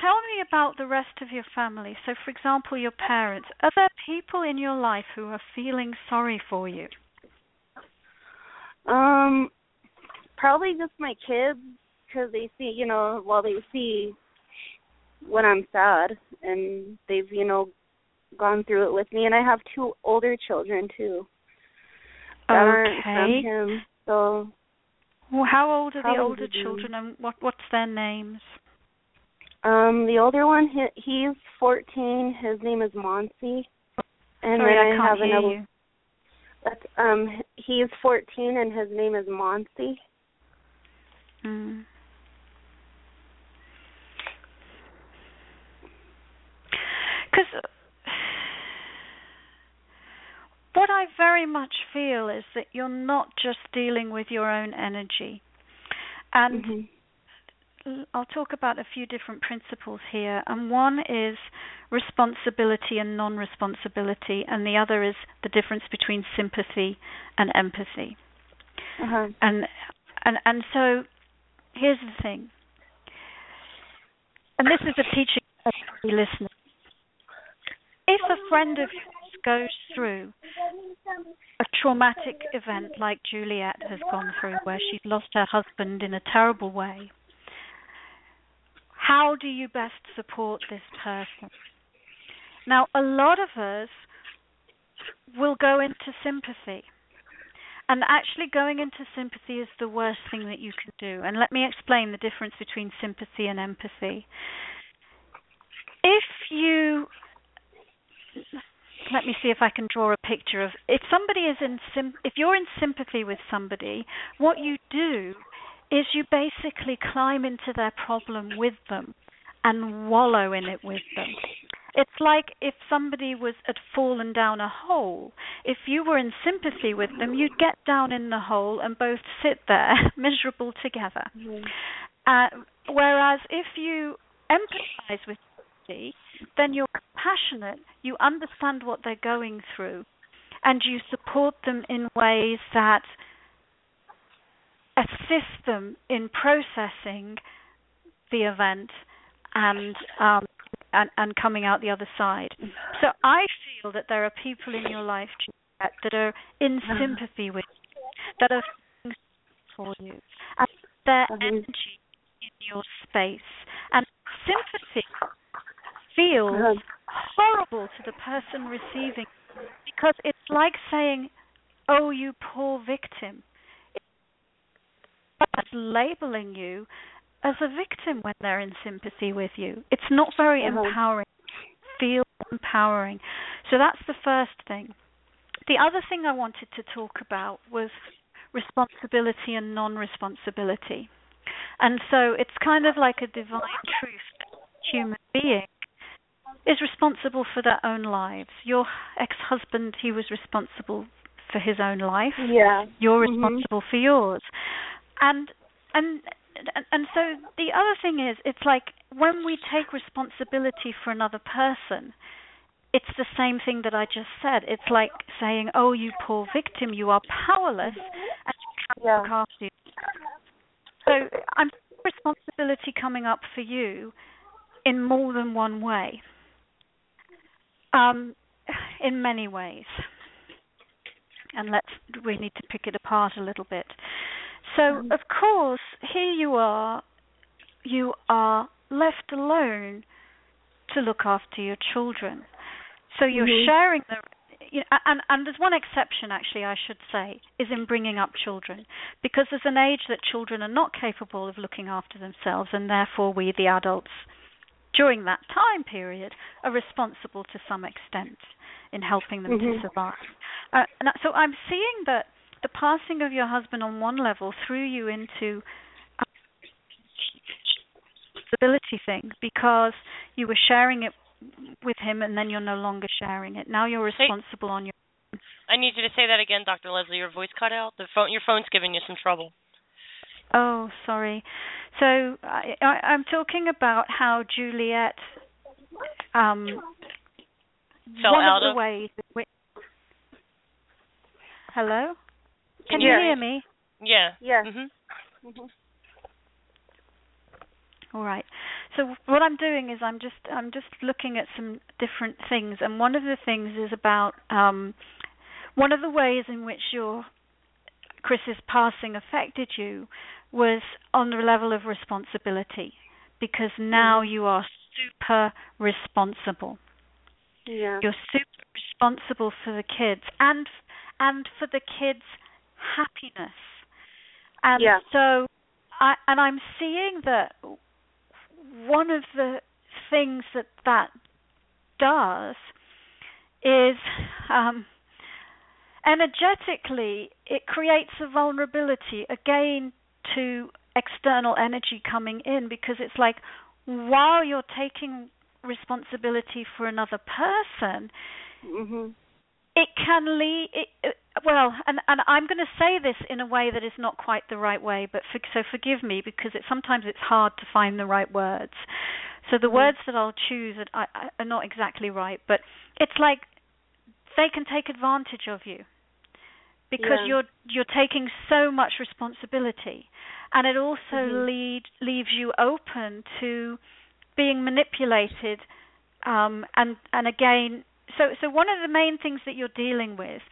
tell me about the rest of your family. So, for example, your parents. Are there people in your life who are feeling sorry for you?
Um, probably just my kids because they see, you know, well they see when I'm sad, and they've, you know, gone through it with me. And I have two older children too that aren't from him. So,
Well, how old are the older children, and what what's their names?
um, the older one, he, he's 14. His name is Monsi. And
Sorry,
then
I
I,
can't
have
hear
another.
you.
That's um, he's 14, and his name is Monsi.
Mm. Because what I very much feel is that you're not just dealing with your own energy. And
Mhm.
l- I'll talk about a few different principles here. And one is responsibility and non responsibility, and the other is the difference between sympathy and empathy.
Uh-huh.
And and and so here's the thing. And this is a teaching listener. If a friend of yours goes through a traumatic event like Juliet has gone through, where she's lost her husband in a terrible way, how do you best support this person? Now, a lot of us will go into sympathy. And actually, going into sympathy is the worst thing that you can do. And let me explain the difference between sympathy and empathy. If you let me see if I can draw a picture of if somebody is in sim if you're in sympathy with somebody, what you do is you basically climb into their problem with them and wallow in it with them. It's like if somebody was had fallen down a hole. If you were in sympathy with them, you'd get down in the hole and both sit there miserable together. Uh, whereas if you empathize with somebody, then you're compassionate, you understand what they're going through, and you support them in ways that assist them in processing the event and um, and, and coming out the other side. So I feel that there are people in your life Juliet, that are in sympathy with you, that are feeling for you, and their energy in your space. And sympathy feels
Uh-huh.
horrible to the person receiving because it's like saying, "Oh, you poor victim." It's labeling you as a victim when they're in sympathy with you. It's not very
Uh-huh.
empowering. Feel empowering. So that's the first thing. The other thing I wanted to talk about was responsibility and non-responsibility. And so it's kind of like a divine truth that human being is responsible for their own lives. Your ex-husband, he was responsible for his own life.
Yeah.
You're
Mhm.
responsible for yours. And and and so the other thing is it's like when we take responsibility for another person, it's the same thing that I just said. It's like saying, "Oh, you poor victim, you are powerless and you can't
Yeah.
look after you." So I'm responsibility coming up for you in more than one way. Um, in many ways. And let's we need to pick it apart a little bit. So
Mhm.
of course, here you are you are left alone to look after your children. So you're
Mhm.
sharing the you know, and and there's one exception actually I should say is in bringing up children because there's an age that children are not capable of looking after themselves and therefore we the adults during that time period are responsible to some extent in helping them to
Mhm.
survive. Uh, and so I'm seeing that the passing of your husband on one level threw you into a responsibility thing because you were sharing it with him and then you're no longer sharing it. Now you're responsible on your
I need you to say that again, Dr. Lesley. Your voice cut out. The phone, your phone's giving you some trouble.
Oh, sorry. So I, I, I'm talking about how Juliet um,
Fell out
of
of-
the ways. Hello. Can
you
you
hear
hear me?
Yeah.
Yes.
Mhm.
Mhm.
All right. So what I'm doing is I'm just I'm just looking at some different things, and one of the things is about um, one of the ways in which your Chris's passing affected you was on the level of responsibility, because now you are super responsible.
Yeah.
You're super responsible for the kids and and for the kids' happiness. And
Yeah.
so I and I'm seeing that one of the things that that does is um, energetically it creates a vulnerability again to external energy coming in because it's like while you're taking responsibility for another person
Mhm.
It can lead it, it, well and and I'm going to say this in a way that is not quite the right way but for, so forgive me because it sometimes it's hard to find the right words so the
Mhm.
words that I'll choose are, are, are not exactly right but it's like they can take advantage of you because
Yeah.
you're you're taking so much responsibility and it also
Mhm.
lead leaves you open to being manipulated um, and and again so so one of the main things that you're dealing with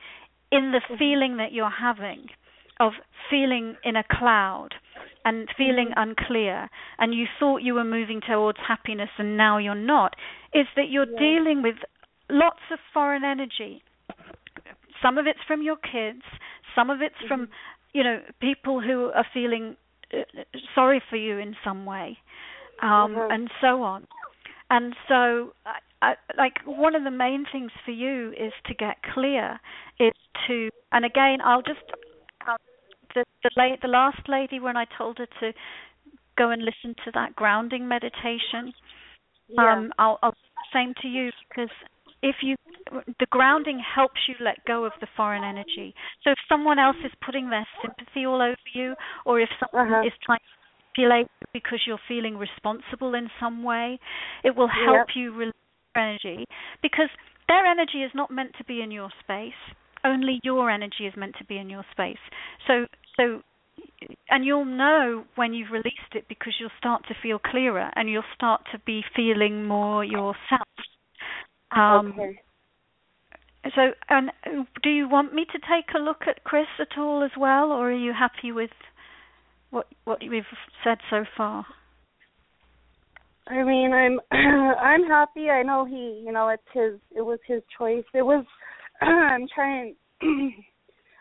in the
Mhm.
feeling that you're having of feeling in a cloud and feeling
Mhm.
unclear and you thought you were moving towards happiness and now you're not is that you're
Yeah.
dealing with lots of foreign energy some of it's from your kids some of it's from
Mhm.
you know people who are feeling uh, sorry for you in some way um
Mhm.
and so on and so I, like one of the main things for you is to get clear is to and again I'll just um, the the, la- the last lady when I told her to go and listen to that grounding meditation
Yeah.
um I'll I'll the same to you because if you the grounding helps you let go of the foreign energy so if someone else is putting their sympathy all over you or if someone
Uh-huh.
is trying to manipulate you because you're feeling responsible in some way it will help
Yep.
you release energy because their energy is not meant to be in your space. Only your energy is meant to be in your space. So so and you'll know when you've released it because you'll start to feel clearer and you'll start to be feeling more yourself. Um
okay.
so and do you want me to take a look at Chris at all as well or are you happy with what what we've said so far
I mean, I'm I'm happy. I know he, you know, it's his. It was his choice. It was. I'm trying.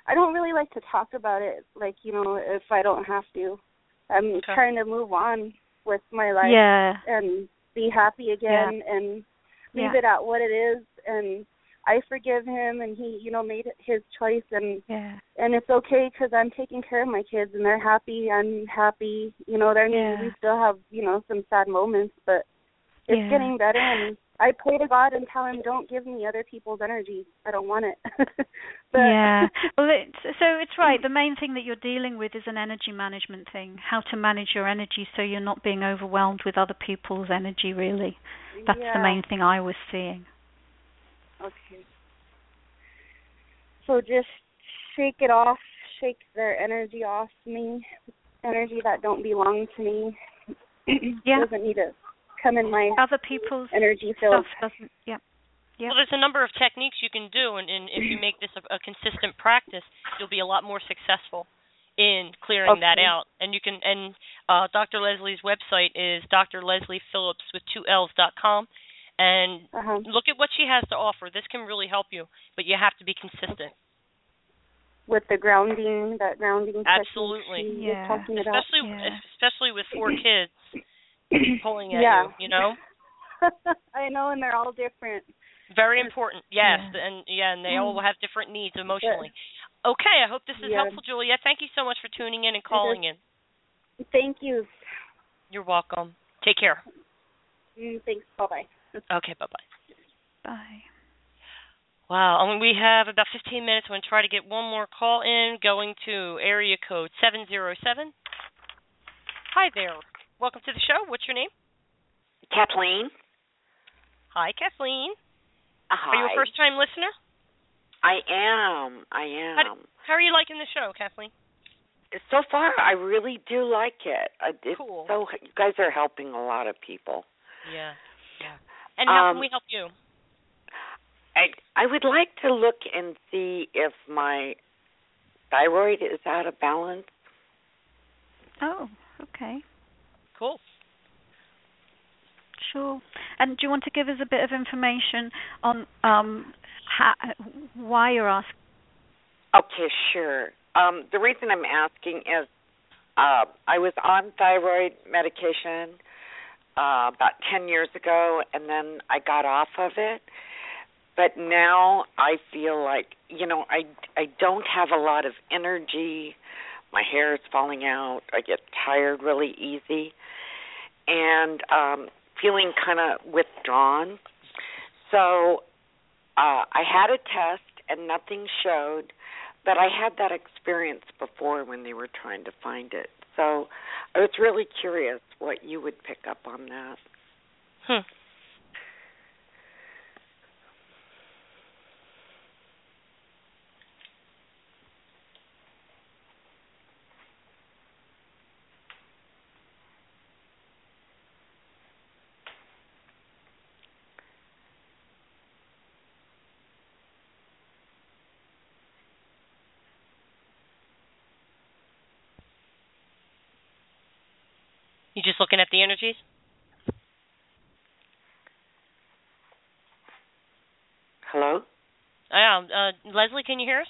I don't really like to talk about it, like you know, if I don't have to. I'm
Okay.
trying to move on with my life
yeah
and be happy again and leave
Yeah.
it at what it is. And I forgive him, and he, you know, made his choice, and
yeah
and it's okay because I'm taking care of my kids and they're happy. I'm happy. You know, they're
Yeah.
we still have you know some sad moments, but it's
Yeah.
getting better and I pray to God and tell Him, "Don't give me other people's energy. I don't want it." but,
yeah. Well, it's, so it's right. Mm. The main thing that you're dealing with is an energy management thing. How to manage your energy so you're not being overwhelmed with other people's energy. Really, that's
yeah.
the main thing I was seeing.
Okay. So just shake it off, shake their energy off me, energy that don't belong to me.
yeah.
Doesn't need to come in my
other people's
energy field.
Stuff doesn't. Yeah. Yeah.
Well, there's a number of techniques you can do, and, and if you make this a, a consistent practice, you'll be a lot more successful in clearing
Okay.
that out. And you can, and uh, Dr. Lesley's website is Dr. Lesley Phillips with two L's dot com, and
Uh-huh.
look at what she has to offer. This can really help you, but you have to be consistent.
With the grounding, that grounding
Absolutely.
she
Yeah.
was talking about.
Especially,
Yeah.
especially with four kids pulling at
yeah.
you. You know,
I know, and they're all different.
very important. Yes,
Yeah.
and yeah, and they all have different needs emotionally. Okay, I hope this is
Yeah.
helpful, Juliet. Thank you so much for tuning in and calling in.
Thank you.
You're welcome. Take care.
Mm, thanks. Bye bye.
Okay, bye bye.
Bye.
Wow, um, we have about 15 minutes. I'm going to try to get one more call in, going to area code 707. Hi there. Welcome to the show. What's your name?
Kathleen.
Hi, Kathleen.
Hi.
Are you a first time listener?
I am. I
How,
am.
how are you liking the show, Kathleen?
So far, I really do like it. Uh, It's
Cool.
so you guys are helping a lot of people.
Yeah. Yeah. And how
Um,
can we help you?
I I would like to look and see if my thyroid is out of balance.
Oh, okay.
Cool.
Sure. And do you want to give us a bit of information on um how, why you're asking?
Okay, sure. Um, the reason I'm asking is uh, I was on thyroid medication uh, about 10 years ago, and then I got off of it. But now I feel like, you know, I, I don't have a lot of energy. My hair is falling out. I get tired really easy. And um, feeling kind of withdrawn. So uh, I had a test, and nothing showed but I had that before when they were trying to find it. So I was really curious what you would pick up on that.
Hmm. Just looking at the energies?
Hello?
Yeah. Uh, Lesley, can you hear us?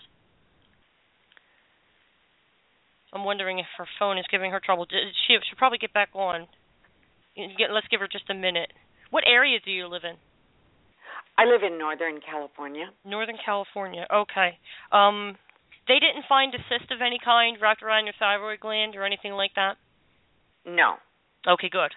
I'm wondering if her phone is giving her trouble. She should probably get back on. Let's give her just a minute. What area do you live in?
I live in Northern California.
Northern California. Okay. Um, they didn't find a cyst of any kind wrapped around your thyroid gland or anything like that.
No.
Okay, good.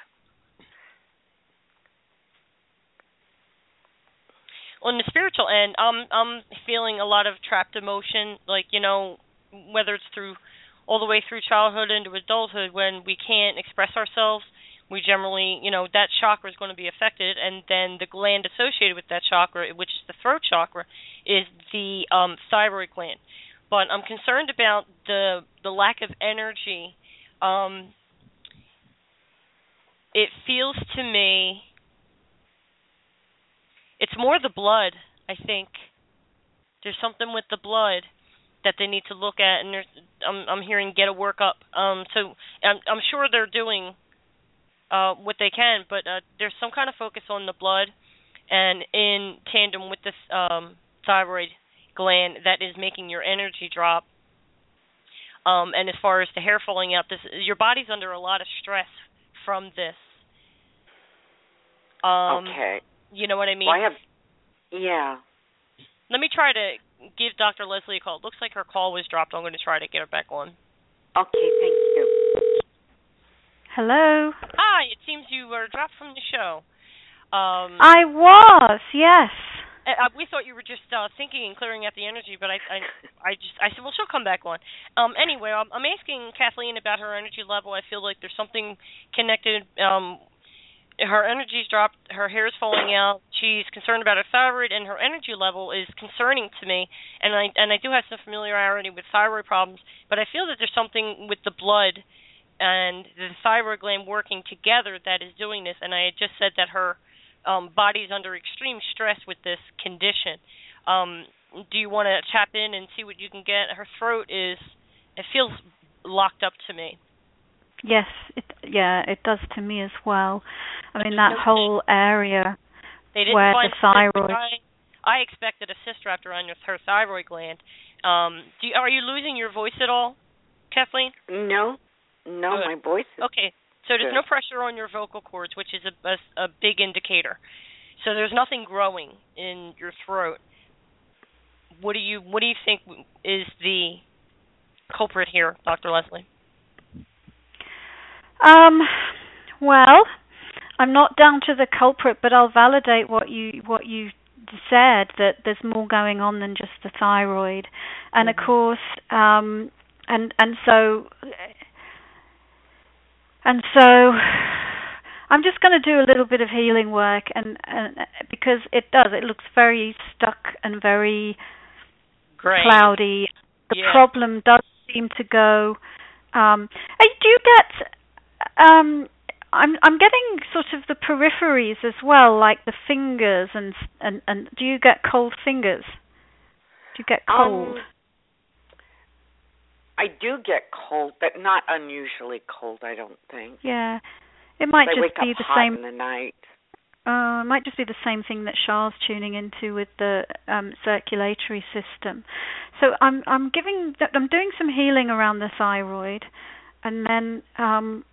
On the spiritual end, I'm I'm feeling a lot of trapped emotion, like you know, whether it's through all the way through childhood into adulthood, when we can't express ourselves, we generally, you know, that chakra is going to be affected, and then the gland associated with that chakra, which is the throat chakra, is the um, thyroid gland. But I'm concerned about the the lack of energy. Um, it feels to me it's more the blood i think. There's something with the blood that they need to look at and there's i'm i'm hearing get a workup. Um so i'm i'm sure they're doing uh what they can but uh there's some kind of focus on the blood and in tandem with this um thyroid gland that is making your energy drop. Um and as far as the hair falling out this your body's under a lot of stress from this. Um,
okay.
You know what I mean?
Well, I have. Yeah.
Let me try to give Dr. Lesley a call. It looks like her call was dropped. I'm going to try to get her back on.
Okay. Thank you.
Hello.
Hi. It seems you were dropped from the show. Um,
I was, yes.
I, we thought you were just uh, thinking and clearing out the energy, but I, I, I just, I said, well, she'll come back on. Um, anyway, I'm, I'm asking Kathleen about her energy level. I feel like there's something connected. Um, her energy's dropped. Her hair's falling out. She's concerned about her thyroid, and her energy level is concerning to me. And I, and I do have some familiarity with thyroid problems, but I feel that there's something with the blood and the thyroid gland working together that is doing this. And I had just said that her um, body's under extreme stress with this condition. Um, do you want to tap in and see what you can get? Her throat is it feels locked up to me.
Yes, it yeah, it does to me as well. I mean that whole area
they didn't
where
find
the thyroid.
I, I expected a cyst wrapped around your, her thyroid gland. Um, do you, are you losing your voice at all, Kathleen?
No, no,
Good.
my voice is
Okay, so there's
Good.
no pressure on your vocal cords, which is a, a, a big indicator. So there's nothing growing in your throat. What do you What do you think is the culprit here, Dr. Lesley?
Um, well, I'm not down to the culprit, but I'll validate what you what you said that there's more going on than just the thyroid, and of course, um, and and so and so. I'm just going to do a little bit of healing work, and, and because it does, it looks very stuck and very
Great.
cloudy. The
Yeah.
problem does seem to go. Um, hey, do you get? Um, I'm I'm getting sort of the peripheries as well, like the fingers and and and. Do you get cold fingers? Do you get cold?
Um, I do get cold, but not unusually cold. I don't think.
yeah, it might just
wake
be
up
the
hot
same.
in the night.
Uh, it might just be the same thing that Char's tuning into with the um, circulatory system. So I'm I'm giving I'm doing some healing around the thyroid, and then um,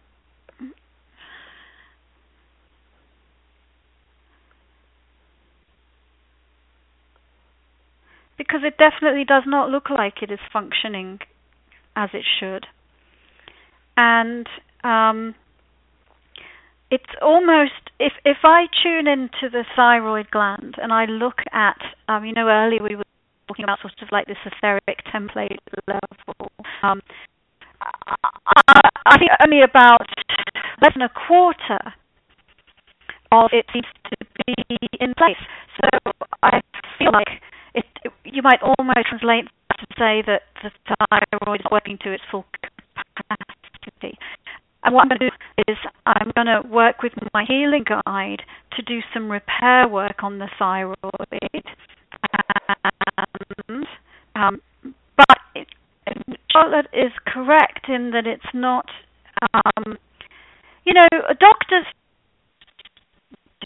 because it definitely does not look like it is functioning as it should, and um, it's almost if if I tune into the thyroid gland and I look at um you know earlier we were talking about sort of like this etheric template level um I, I think only about less than a quarter of it seems to be in place. So I feel like it, you might almost translate that to say that the thyroid is working to its full capacity and what I'm going to do is I'm going to work with my healing guide to do some repair work on the thyroid. And, um, but Charlotte is correct in that it's not, um, you know, a doctors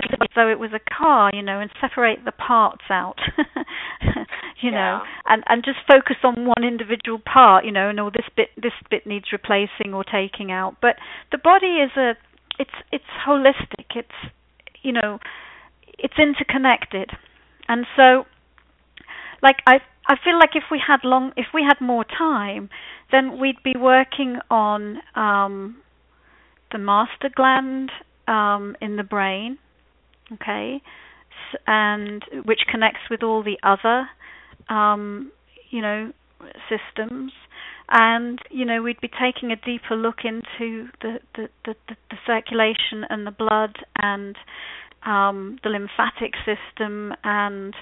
as though it was a car, you know, and separate the parts out, you know, and and just focus on one individual part, you know, and all this bit this bit needs replacing or taking out. But the body is a it's it's holistic. It's you know, it's interconnected, and so like I I feel like if we had long if we had more time, then we'd be working on um, the master gland um, in the brain okay, and which connects with all the other, um, you know, systems. And you know, we'd be taking a deeper look into the the, the, the, circulation and the blood and um, the lymphatic system and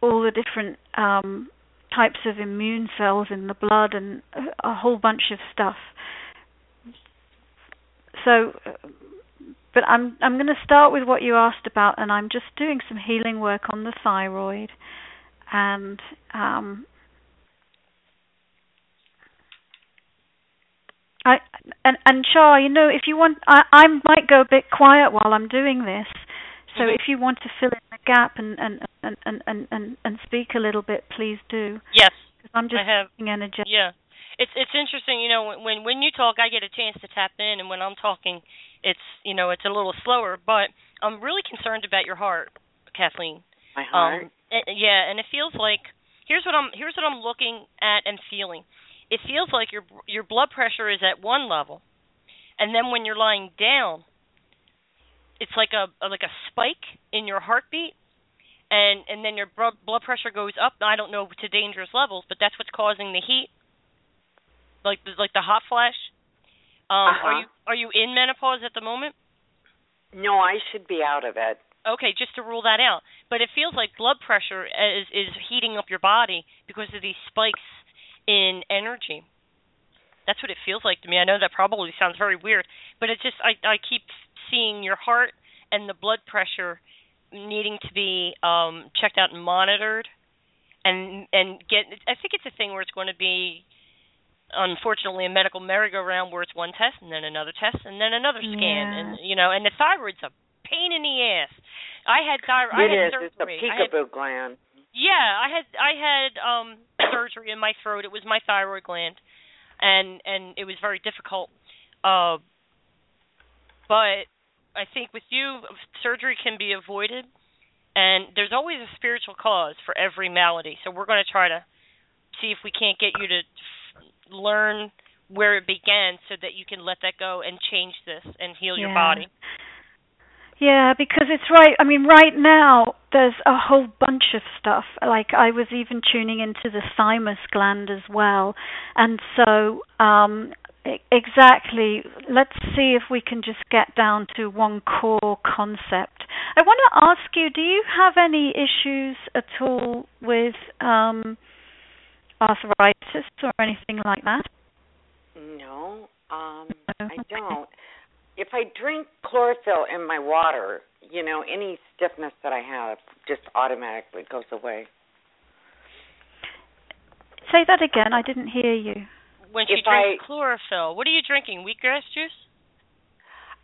all the different um, types of immune cells in the blood and a, a whole bunch of stuff. So, but I'm I'm going to start with what you asked about, and I'm just doing some healing work on the thyroid, and um, I and and Char, you know, if you want, I I might go a bit quiet while I'm doing this. So
Mhm.
if you want to fill in the gap and and and and and and, and speak a little bit, please do.
Yes,
because I'm just
I have.
being energetic.
Yeah, it's it's interesting. You know, when when you talk, I get a chance to tap in, and when I'm talking, it's you know it's a little slower. But I'm really concerned about your heart, Kathleen.
My heart.
Um, eh, yeah, and it feels like here's what I'm here's what I'm looking at and feeling. It feels like your your blood pressure is at one level, and then when you're lying down, it's like a, a like a spike in your heartbeat and and then your blood pressure goes up i don't know to dangerous levels but that's what's causing the heat like the like the hot flash um
uh-huh.
are you are you in menopause at the moment?
No i should be out of it.
Okay just to rule that out. But it feels like blood pressure is is heating up your body because of these spikes in energy. That's what it feels like to me. I know that probably sounds very weird but it's just i i keep seeing your heart and the blood pressure needing to be um checked out and monitored and and get I think it's a thing where it's going to be unfortunately a medical merry-go-round where it's one test and then another test and then another scan
yeah.
and you know and the thyroid's a pain in the ass. I had thyroid
It
I had
is.
surgery.
It's a peekaboo gland.
Yeah, I had I had um surgery in my throat. It was my thyroid gland and and it was very difficult. Uh but I think with you, surgery can be avoided, and there's always a spiritual cause for every malady. So we're going to try to see if we can't get you to f- learn where it began, so that you can let that go and change this and heal
yeah.
your body.
Yeah, because it's right. I mean, right now there's a whole bunch of stuff. Like I was even tuning into the thymus gland as well, and so um, Exactly. Let's see if we can just get down to one core concept. I want to ask you do you have any issues at all with um, arthritis or anything like that?
No, um, I don't. If I drink chlorophyll in my water, you know, any stiffness that I have just automatically goes away.
Say that again. I didn't hear you
when she
if
drinks
I,
chlorophyll. What are you drinking? Wheatgrass juice?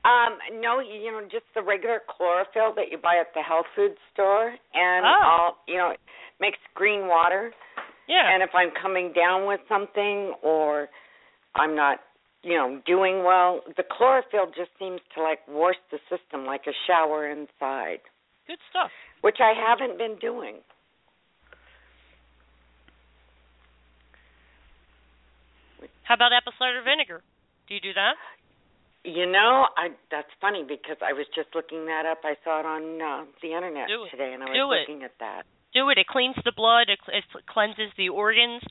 Um, no, you know, just the regular chlorophyll that you buy at the health food store, and
oh.
I'll, you know, makes green water.
Yeah.
And if I'm coming down with something or I'm not, you know, doing well, the chlorophyll just seems to like wash the system like a shower inside.
Good stuff.
Which I haven't been doing.
How about apple cider vinegar? Do you do that?
You know, I that's funny because I was just looking that up. I saw it on uh, the internet today, and I was looking at that.
Do it. It cleans the blood. It, it cleanses the organs.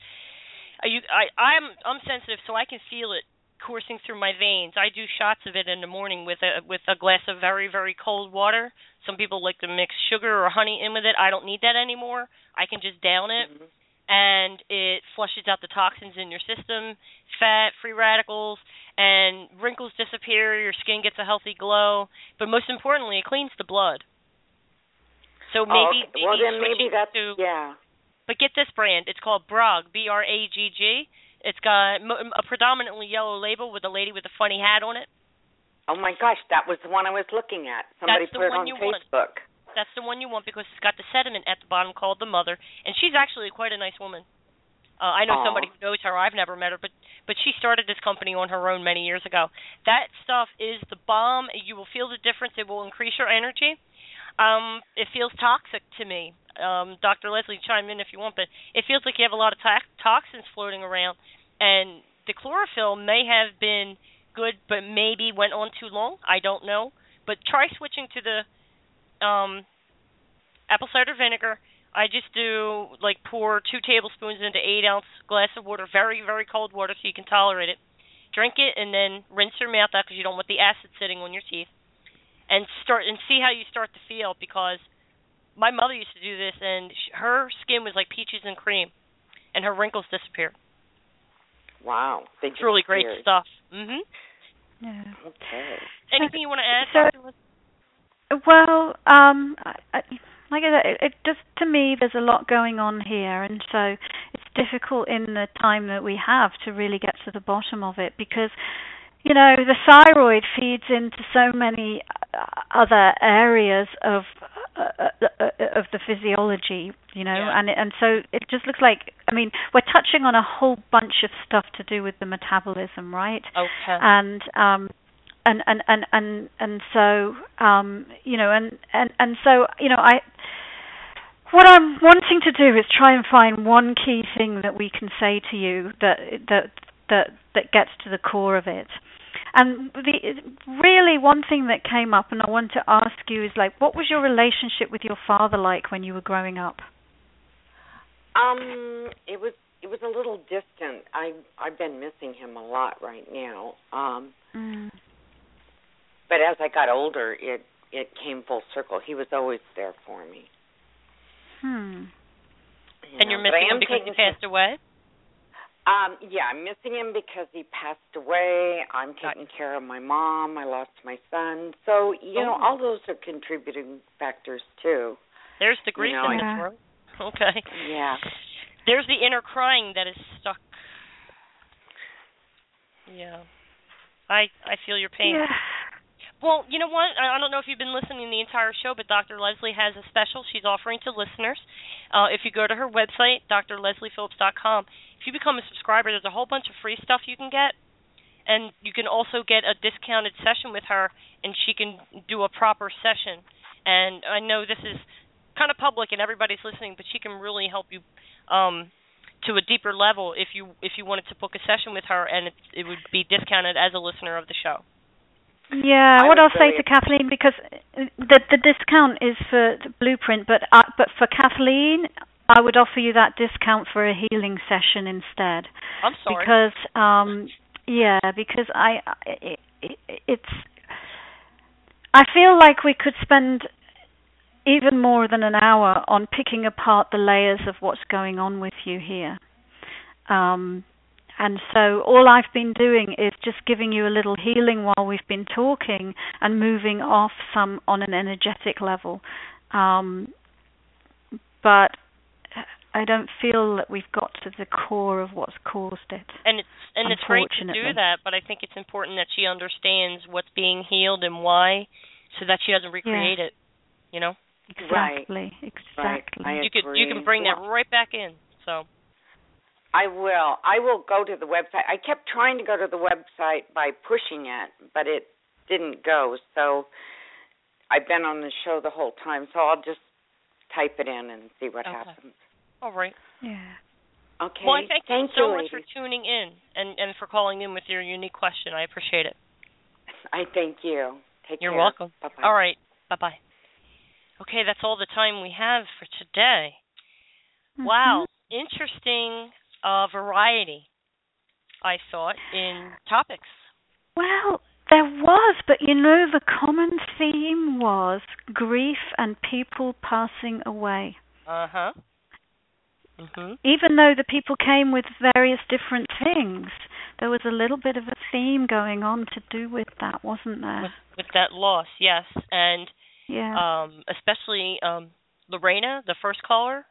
Are you, I, I'm I'm sensitive, so I can feel it coursing through my veins. I do shots of it in the morning with a with a glass of very very cold water. Some people like to mix sugar or honey in with it. I don't need that anymore. I can just down it.
Mm-hmm
and it flushes out the toxins in your system, fat, free radicals, and wrinkles disappear, your skin gets a healthy glow, but most importantly, it cleans the blood. So maybe,
oh, okay. well
maybe
then maybe that's
to,
yeah.
But get this brand, it's called Bragg, B R A G G. It's got a predominantly yellow label with a lady with a funny hat on it.
Oh my gosh, that was the one I was looking at. Somebody
That's the
put it
one
on
you
Facebook.
Want. That's the one you want because it's got the sediment at the bottom called the mother, and she's actually quite a nice woman. Uh, I know
Aww.
somebody who knows her. I've never met her, but but she started this company on her own many years ago. That stuff is the bomb. You will feel the difference. It will increase your energy. Um, it feels toxic to me. Um, Dr. Lesley, chime in if you want, but it feels like you have a lot of to- toxins floating around, and the chlorophyll may have been good, but maybe went on too long. I don't know. But try switching to the um, apple cider vinegar. I just do like pour two tablespoons into eight ounce glass of water, very very cold water, so you can tolerate it. Drink it and then rinse your mouth out because you don't want the acid sitting on your teeth. And start and see how you start to feel because my mother used to do this and sh- her skin was like peaches and cream, and her wrinkles disappeared.
Wow, they
it's really great stuff. Mhm.
Yeah.
Okay.
Anything you want to add?
So, well, um, I, I, like I said, it, it just to me there's a lot going on here, and so it's difficult in the time that we have to really get to the bottom of it because you know the thyroid feeds into so many other areas of uh, uh, of the physiology, you know,
Yeah.
and and so it just looks like I mean we're touching on a whole bunch of stuff to do with the metabolism, right?
Okay.
And um and and and and and so um you know and and and so you know I what I'm wanting to do is try and find one key thing that we can say to you that that that that gets to the core of it. And the really one thing that came up, and I want to ask you, is like, what was your relationship with your father like when you were growing up?
Um, it was it was a little distant. I I've been missing him a lot right now. Um,
mm.
but as I got older, it it came full circle. He was always there for me.
Hmm.
You
and
know,
you're missing him because he passed away.
Um, yeah, I'm missing him because he passed away. I'm taking care of my mom. I lost my son. So, you know,
Oh.
all those are contributing factors too.
There's the grief
know,
in
I-
this room. Okay.
Yeah.
There's the inner crying that is stuck. Yeah. I I feel your pain.
Yeah.
Well, you know what? I don't know if you've been listening the entire show, but Dr. Lesley has a special she's offering to listeners. Uh, if you go to her website, drlesleyphillips.com, if you become a subscriber, there's a whole bunch of free stuff you can get. And you can also get a discounted session with her, and she can do a proper session. And I know this is kind of public and everybody's listening, but she can really help you um, to a deeper level if you if you wanted to book a session with her, and it, it would be discounted as a listener of the show.
Yeah,
I
what I'll say to Kathleen because the the discount is for the blueprint, but uh, but for Kathleen, I would offer you that discount for a healing session instead.
I'm sorry.
Because um yeah, because I it, it, it's I feel like we could spend even more than an hour on picking apart the layers of what's going on with you here. Um and so all I've been doing is just giving you a little healing while we've been talking and moving off some on an energetic level. Um, but I don't feel that we've got to the core of what's caused it.
and it's and it's great to do that, but I think it's important that she understands what's being healed and why, so that she doesn't recreate it. You know,
Right.
Exactly.
Right.
Exactly.
I
you could you can bring that right back in. So
I will. I will go to the website. I kept trying to go to the website by pushing it, but it didn't go. So I've been on the show the whole time, so I'll just type it in and see what
Okay.
happens.
all right.
yeah.
Okay.
Well, I thank,
Thank
you so
you,
much for tuning in and and for calling in with your unique question. I appreciate it.
I thank you. Take
You're
care.
welcome.
Bye-bye.
All right. Bye bye. Okay, that's all the time we have for today. Mm-hmm. Wow, interesting uh, variety. I thought in topics.
Well, there was, but you know, the common theme was grief and people passing away.
Uh huh. Mhm.
Even though the people came with various different things, there was a little bit of a theme going on to do with that, wasn't there?
With with that loss, yes, and
yeah.
um especially um Lorena, the first caller.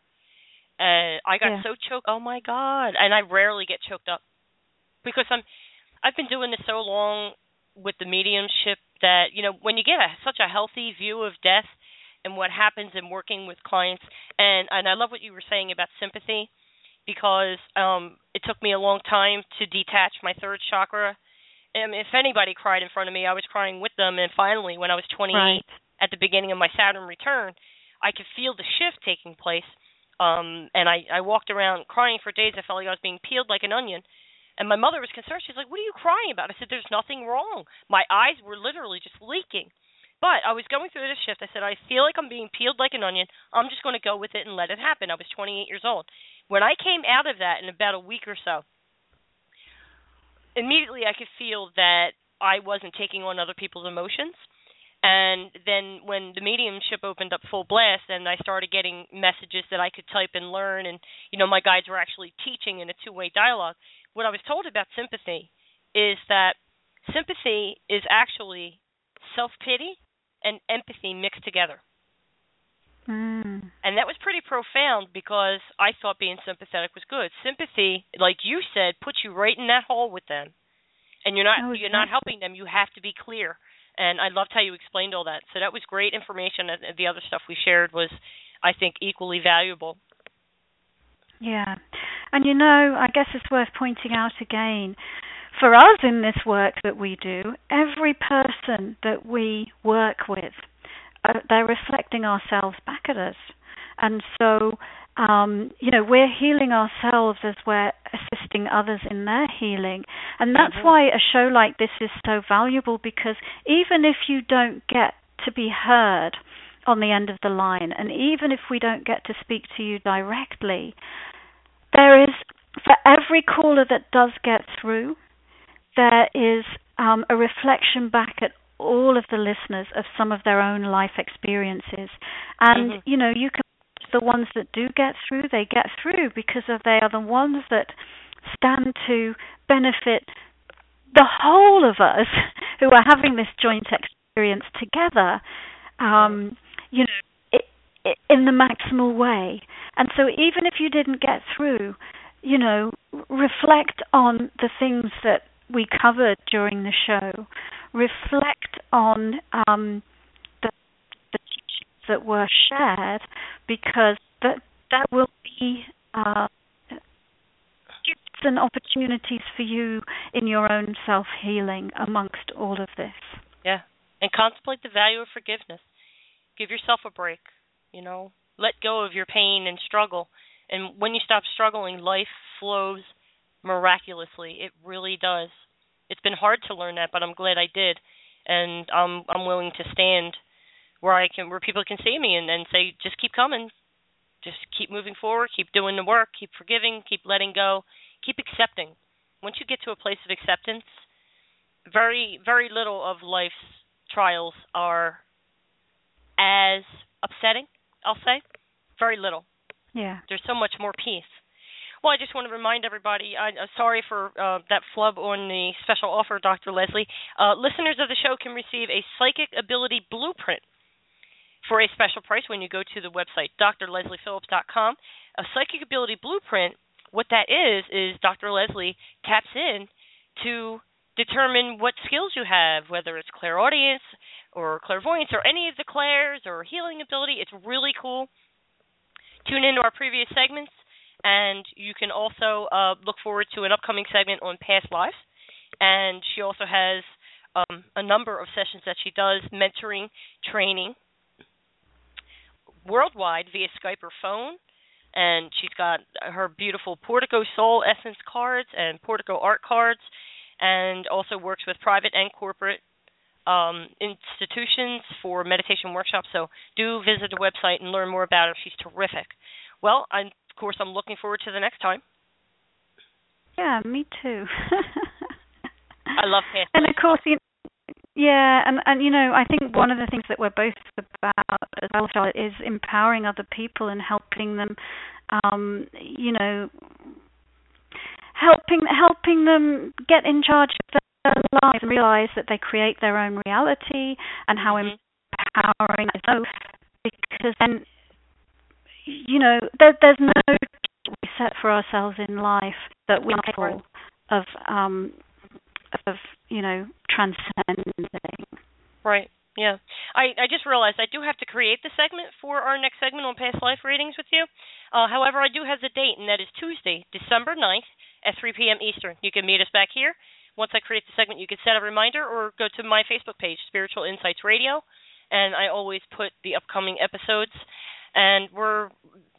Uh I got
Yeah.
so choked. Oh my god. And I rarely get choked up because I'm I've been doing this so long with the mediumship that, you know, when you get a, such a healthy view of death and what happens in working with clients and and I love what you were saying about sympathy because um it took me a long time to detach my third chakra. And if anybody cried in front of me, I was crying with them and finally when I was 28
right.
at the beginning of my Saturn return, I could feel the shift taking place. Um, and I, I walked around crying for days. I felt like I was being peeled like an onion. And my mother was concerned. She's like, What are you crying about? I said, There's nothing wrong. My eyes were literally just leaking. But I was going through this shift. I said, I feel like I'm being peeled like an onion. I'm just going to go with it and let it happen. I was 28 years old. When I came out of that in about a week or so, immediately I could feel that I wasn't taking on other people's emotions. And then when the mediumship opened up full blast and I started getting messages that I could type and learn and you know my guides were actually teaching in a two-way dialogue, what I was told about sympathy is that sympathy is actually self-pity and empathy mixed together.
Mm.
And that was pretty profound because I thought being sympathetic was good. Sympathy, like you said, puts you right in that hole with them. And you're not
Oh,
you're not helping them. You have to be clear. And I loved how you explained all that. So that was great information and the other stuff we shared was I think equally valuable.
Yeah. And you know, I guess it's worth pointing out again for us in this work that we do, every person that we work with, uh, they're reflecting ourselves back at us. And so um, you know, we're healing ourselves as we're assisting others in their healing. And that's
Mhm.
why a show like this is so valuable because even if you don't get to be heard on the end of the line, and even if we don't get to speak to you directly, there is, for every caller that does get through, there is um, a reflection back at all of the listeners of some of their own life experiences. And,
Mhm.
you know, you can the ones that do get through, they get through because they are the ones that stand to benefit the whole of us who are having this joint experience together. Um, you know, in the maximal way. And so, even if you didn't get through, you know, reflect on the things that we covered during the show. Reflect on um, that were shared, because that that will be uh, gifts and opportunities for you in your own self healing amongst all of this.
Yeah. And contemplate the value of forgiveness. Give yourself a break, you know. Let go of your pain and struggle. And when you stop struggling, life flows miraculously. It really does. It's been hard to learn that, but I'm glad I did. And I'm I'm willing to stand where I can where people can see me and, then say, just keep coming. Just keep moving forward, keep doing the work, keep forgiving, keep letting go, keep accepting. Once you get to a place of acceptance, very very little of life's trials are as upsetting, I'll say. Very little.
Yeah.
There's so much more peace. Well, I just want to remind everybody. I, am sorry for uh, that flub on the special offer, Dr. Lesley. Uh, listeners of the show can receive a psychic ability blueprint for a special price when you go to the website drlesleyphillips.com. A psychic ability blueprint. What that is is Dr. Lesley taps in to determine what skills you have, whether it's clairaudience or clairvoyance or any of the clairs or healing ability. It's really cool. Tune into our previous segments, and you can also uh, look forward to an upcoming segment on past lives. And she also has um, a number of sessions that she does mentoring, training worldwide via Skype or phone. And she's got her beautiful Portico Soul Essence cards and Portico Art cards, and also works with private and corporate um, institutions for meditation workshops. So do visit the website and learn more about her. She's terrific. Well, I'm, of course, I'm looking forward to the next time.
Yeah, me too.
I love past
And of course, you yeah, and and you know, I think one of the things that we're both about as well, Charlotte, is empowering other people and helping them, um, you know, helping helping them get in charge of their lives and realize that they create their own reality and how empowering it is. So, because then, you know, there, there's no we set for ourselves in life that we're capable of um of you know transcending.
Right. Yeah. I I just realized I do have to create the segment for our next segment on past life readings with you. Uh, however, I do have the date, and that is Tuesday, December 9th at 3 p.m. Eastern. You can meet us back here. Once I create the segment, you can set a reminder or go to my Facebook page, Spiritual Insights Radio, and I always put the upcoming episodes. And we're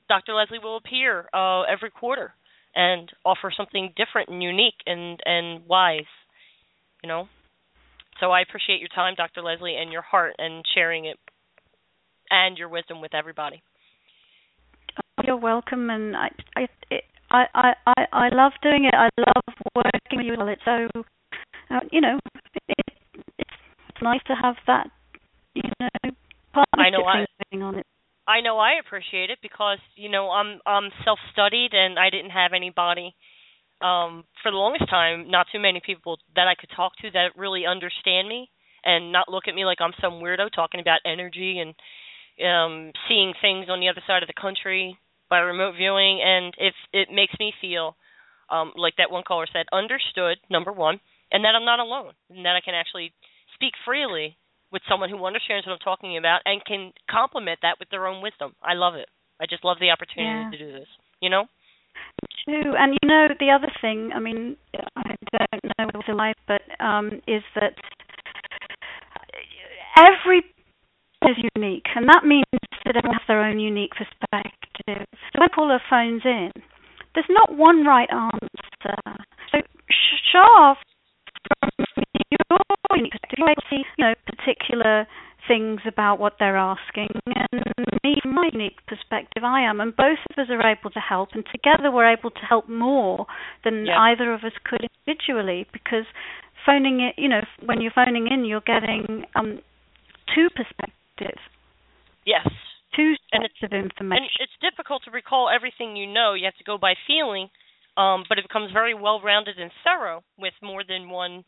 Dr. Lesley will appear uh, every quarter and offer something different and unique and and wise. You know. So I appreciate your time, Dr. Lesley, and your heart and sharing it and your wisdom with everybody.
You're welcome, and I I it, I I I I love doing it. I love working with you. all. It's so uh, you know it, it's nice to have that you know partnership
I know I-
thing on it.
I know I appreciate it because you know I'm I'm self-studied and I didn't have anybody um for the longest time, not too many people that I could talk to that really understand me and not look at me like I'm some weirdo talking about energy and um seeing things on the other side of the country by remote viewing and if it makes me feel um like that one caller said understood number 1 and that I'm not alone and that I can actually speak freely with someone who understands what I'm talking about and can complement that with their own wisdom. I love it. I just love the opportunity
Yeah.
to do this. You know?
Too. And you know, the other thing, I mean, I don't know what's alive, but um, is that every is unique, and that means that everyone has their own unique perspective. So when a caller phones in, there's not one right answer. So Char from your unique perspective, you know particular things about what they're asking and me from my unique perspective I am and both of us are able to help and together we're able to help more than
Yeah.
either of us could individually because phoning it you know when you're phoning in you're getting um two perspectives
Yes.
two sets of information.
And it's difficult to recall everything you know. You have to go by feeling, um, but it becomes very well rounded and thorough with more than one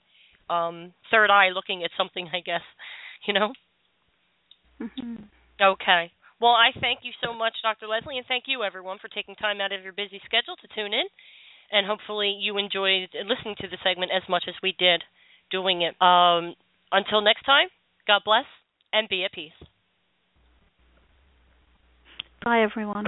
um, third eye looking at something, I guess. You know?
Mhm.
Okay. Well, I thank you so much, Dr. Lesley, and thank you, everyone, for taking time out of your busy schedule to tune in. And hopefully, you enjoyed listening to the segment as much as we did doing it. Um, until next time, God bless and be at peace.
bye everyone